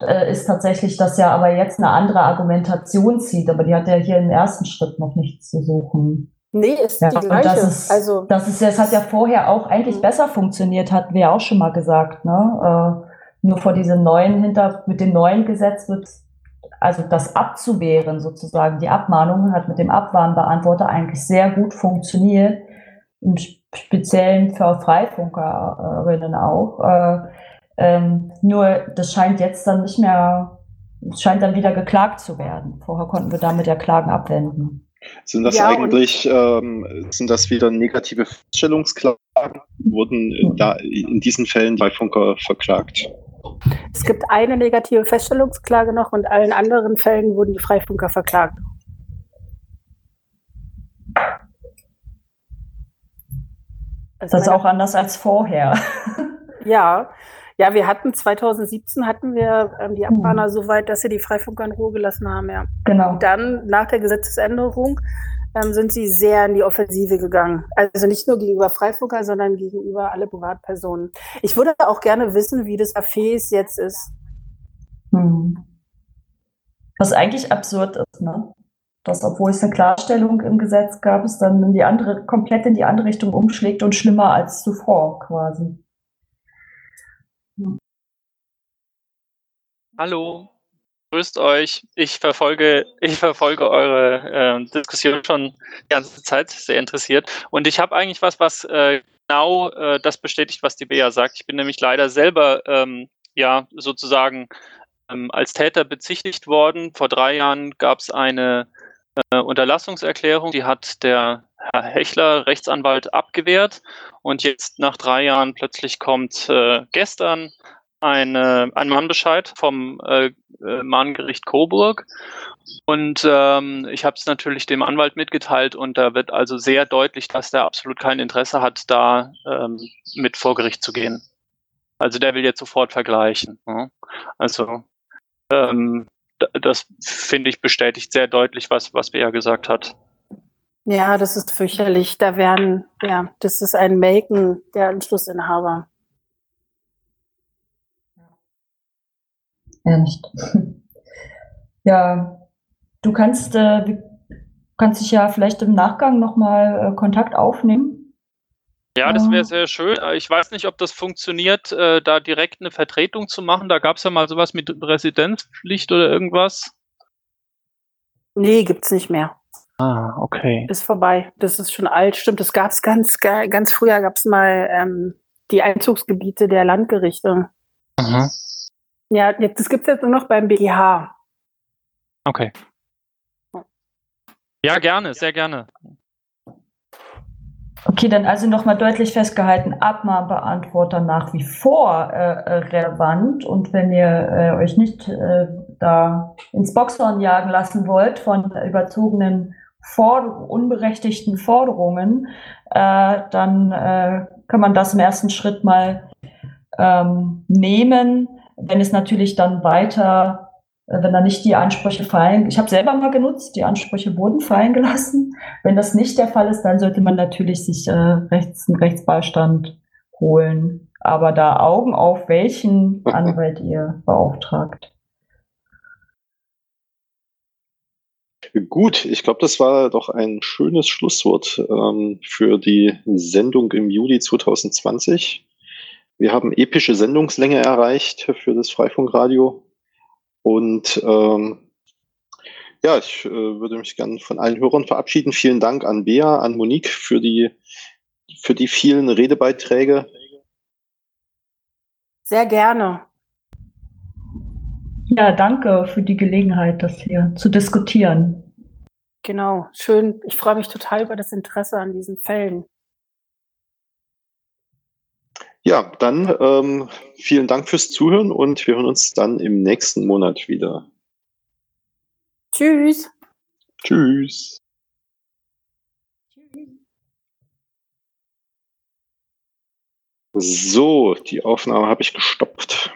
äh, ist tatsächlich, dass ja aber jetzt eine andere Argumentation zieht, aber die hat ja hier im ersten Schritt noch nichts zu suchen. Nee, ist ja, die gleiche. Das ist, also, das ist, das hat ja vorher auch eigentlich mhm. besser funktioniert, hatten wir auch schon mal gesagt, ne? Äh, nur vor diesem neuen Hinter, mit dem neuen Gesetz wird, also das abzuwehren sozusagen, die Abmahnung hat mit dem Abwarnbeantworter eigentlich sehr gut funktioniert, im Speziellen für Freifunkerinnen auch. Äh, ähm, nur das scheint jetzt dann nicht mehr, scheint dann wieder geklagt zu werden. Vorher konnten wir damit ja Klagen abwenden. Sind das ja, eigentlich, ähm, sind das wieder negative Feststellungsklagen? Wurden da in diesen Fällen bei Funker verklagt? Es gibt eine negative Feststellungsklage noch und allen anderen Fällen wurden die Freifunker verklagt. Also das ist auch anders als vorher. Ja, ja, wir hatten 2017 hatten wir ähm, die Abmahner mhm. so weit, dass sie die Freifunker in Ruhe gelassen haben, ja. Genau. Und dann nach der Gesetzesänderung ähm, sind sie sehr in die Offensive gegangen. Also nicht nur gegenüber Freifunker, sondern gegenüber alle Privatpersonen. Ich würde auch gerne wissen, wie das Affäs jetzt ist. Hm. Was eigentlich absurd ist, ne? Dass, obwohl es eine Klarstellung im Gesetz gab, es dann in die andere, komplett in die andere Richtung umschlägt und schlimmer als zuvor quasi. Hallo, grüßt euch. Ich verfolge, ich verfolge eure äh, Diskussion schon die ganze Zeit sehr interessiert. Und ich habe eigentlich was, was äh, genau äh, das bestätigt, was die Bea sagt. Ich bin nämlich leider selber ähm, ja sozusagen ähm, als Täter bezichtigt worden. Vor drei Jahren gab es eine äh, Unterlassungserklärung, die hat der Herr Hechler, Rechtsanwalt, abgewehrt. Und jetzt nach drei Jahren plötzlich kommt äh, gestern eine, ein Mahnbescheid vom äh, äh, Mahngericht Coburg. Und ähm, ich habe es natürlich dem Anwalt mitgeteilt und da wird also sehr deutlich, dass der absolut kein Interesse hat, da ähm, mit vor Gericht zu gehen. Also der will jetzt sofort vergleichen. Ja? Also ähm, das finde ich bestätigt sehr deutlich, was, was Bea gesagt hat. Ja, das ist fürchterlich. Da werden, ja, das ist ein Melken der Anschlussinhaber. Ernst. Ja, du kannst, äh, kannst dich ja vielleicht im Nachgang nochmal äh, Kontakt aufnehmen. Ja, das wäre sehr schön. Äh, ich weiß nicht, ob das funktioniert, äh, da direkt eine Vertretung zu machen. Da gab es ja mal sowas mit Residenzpflicht oder irgendwas. Nee, gibt's nicht mehr. Ah, okay. Ist vorbei. Das ist schon alt. Stimmt, das gab es ganz, ganz früher gab es mal ähm, die Einzugsgebiete der Landgerichte. Mhm. Ja, das gibt es jetzt nur noch beim BGH. Okay. Ja, gerne, sehr gerne. Okay, dann also nochmal deutlich festgehalten, Abmahnbeantworter nach wie vor äh, relevant und wenn ihr äh, euch nicht äh, da ins Boxhorn jagen lassen wollt von überzogenen, Forder unberechtigten Forderungen, äh, dann äh, kann man das im ersten Schritt mal ähm, nehmen wenn es natürlich dann weiter, äh, wenn da nicht die Ansprüche fallen, ich habe selber mal genutzt, die Ansprüche wurden fallen gelassen. Wenn das nicht der Fall ist, dann sollte man natürlich sich äh, rechts, einen Rechtsbeistand holen. Aber da Augen auf, welchen Anwalt ihr beauftragt. Gut, ich glaube, das war doch ein schönes Schlusswort ähm, für die Sendung im Juli 2020. Wir haben epische Sendungslänge erreicht für das Freifunkradio. Und ähm, ja, ich äh, würde mich gerne von allen Hörern verabschieden. Vielen Dank an Bea, an Monique für die, für die vielen Redebeiträge. Sehr gerne. Ja, danke für die Gelegenheit, das hier zu diskutieren. Genau, schön. Ich freue mich total über das Interesse an diesen Fällen. Ja, dann ähm, vielen Dank fürs Zuhören und wir hören uns dann im nächsten Monat wieder. Tschüss. Tschüss. So, die Aufnahme habe ich gestoppt.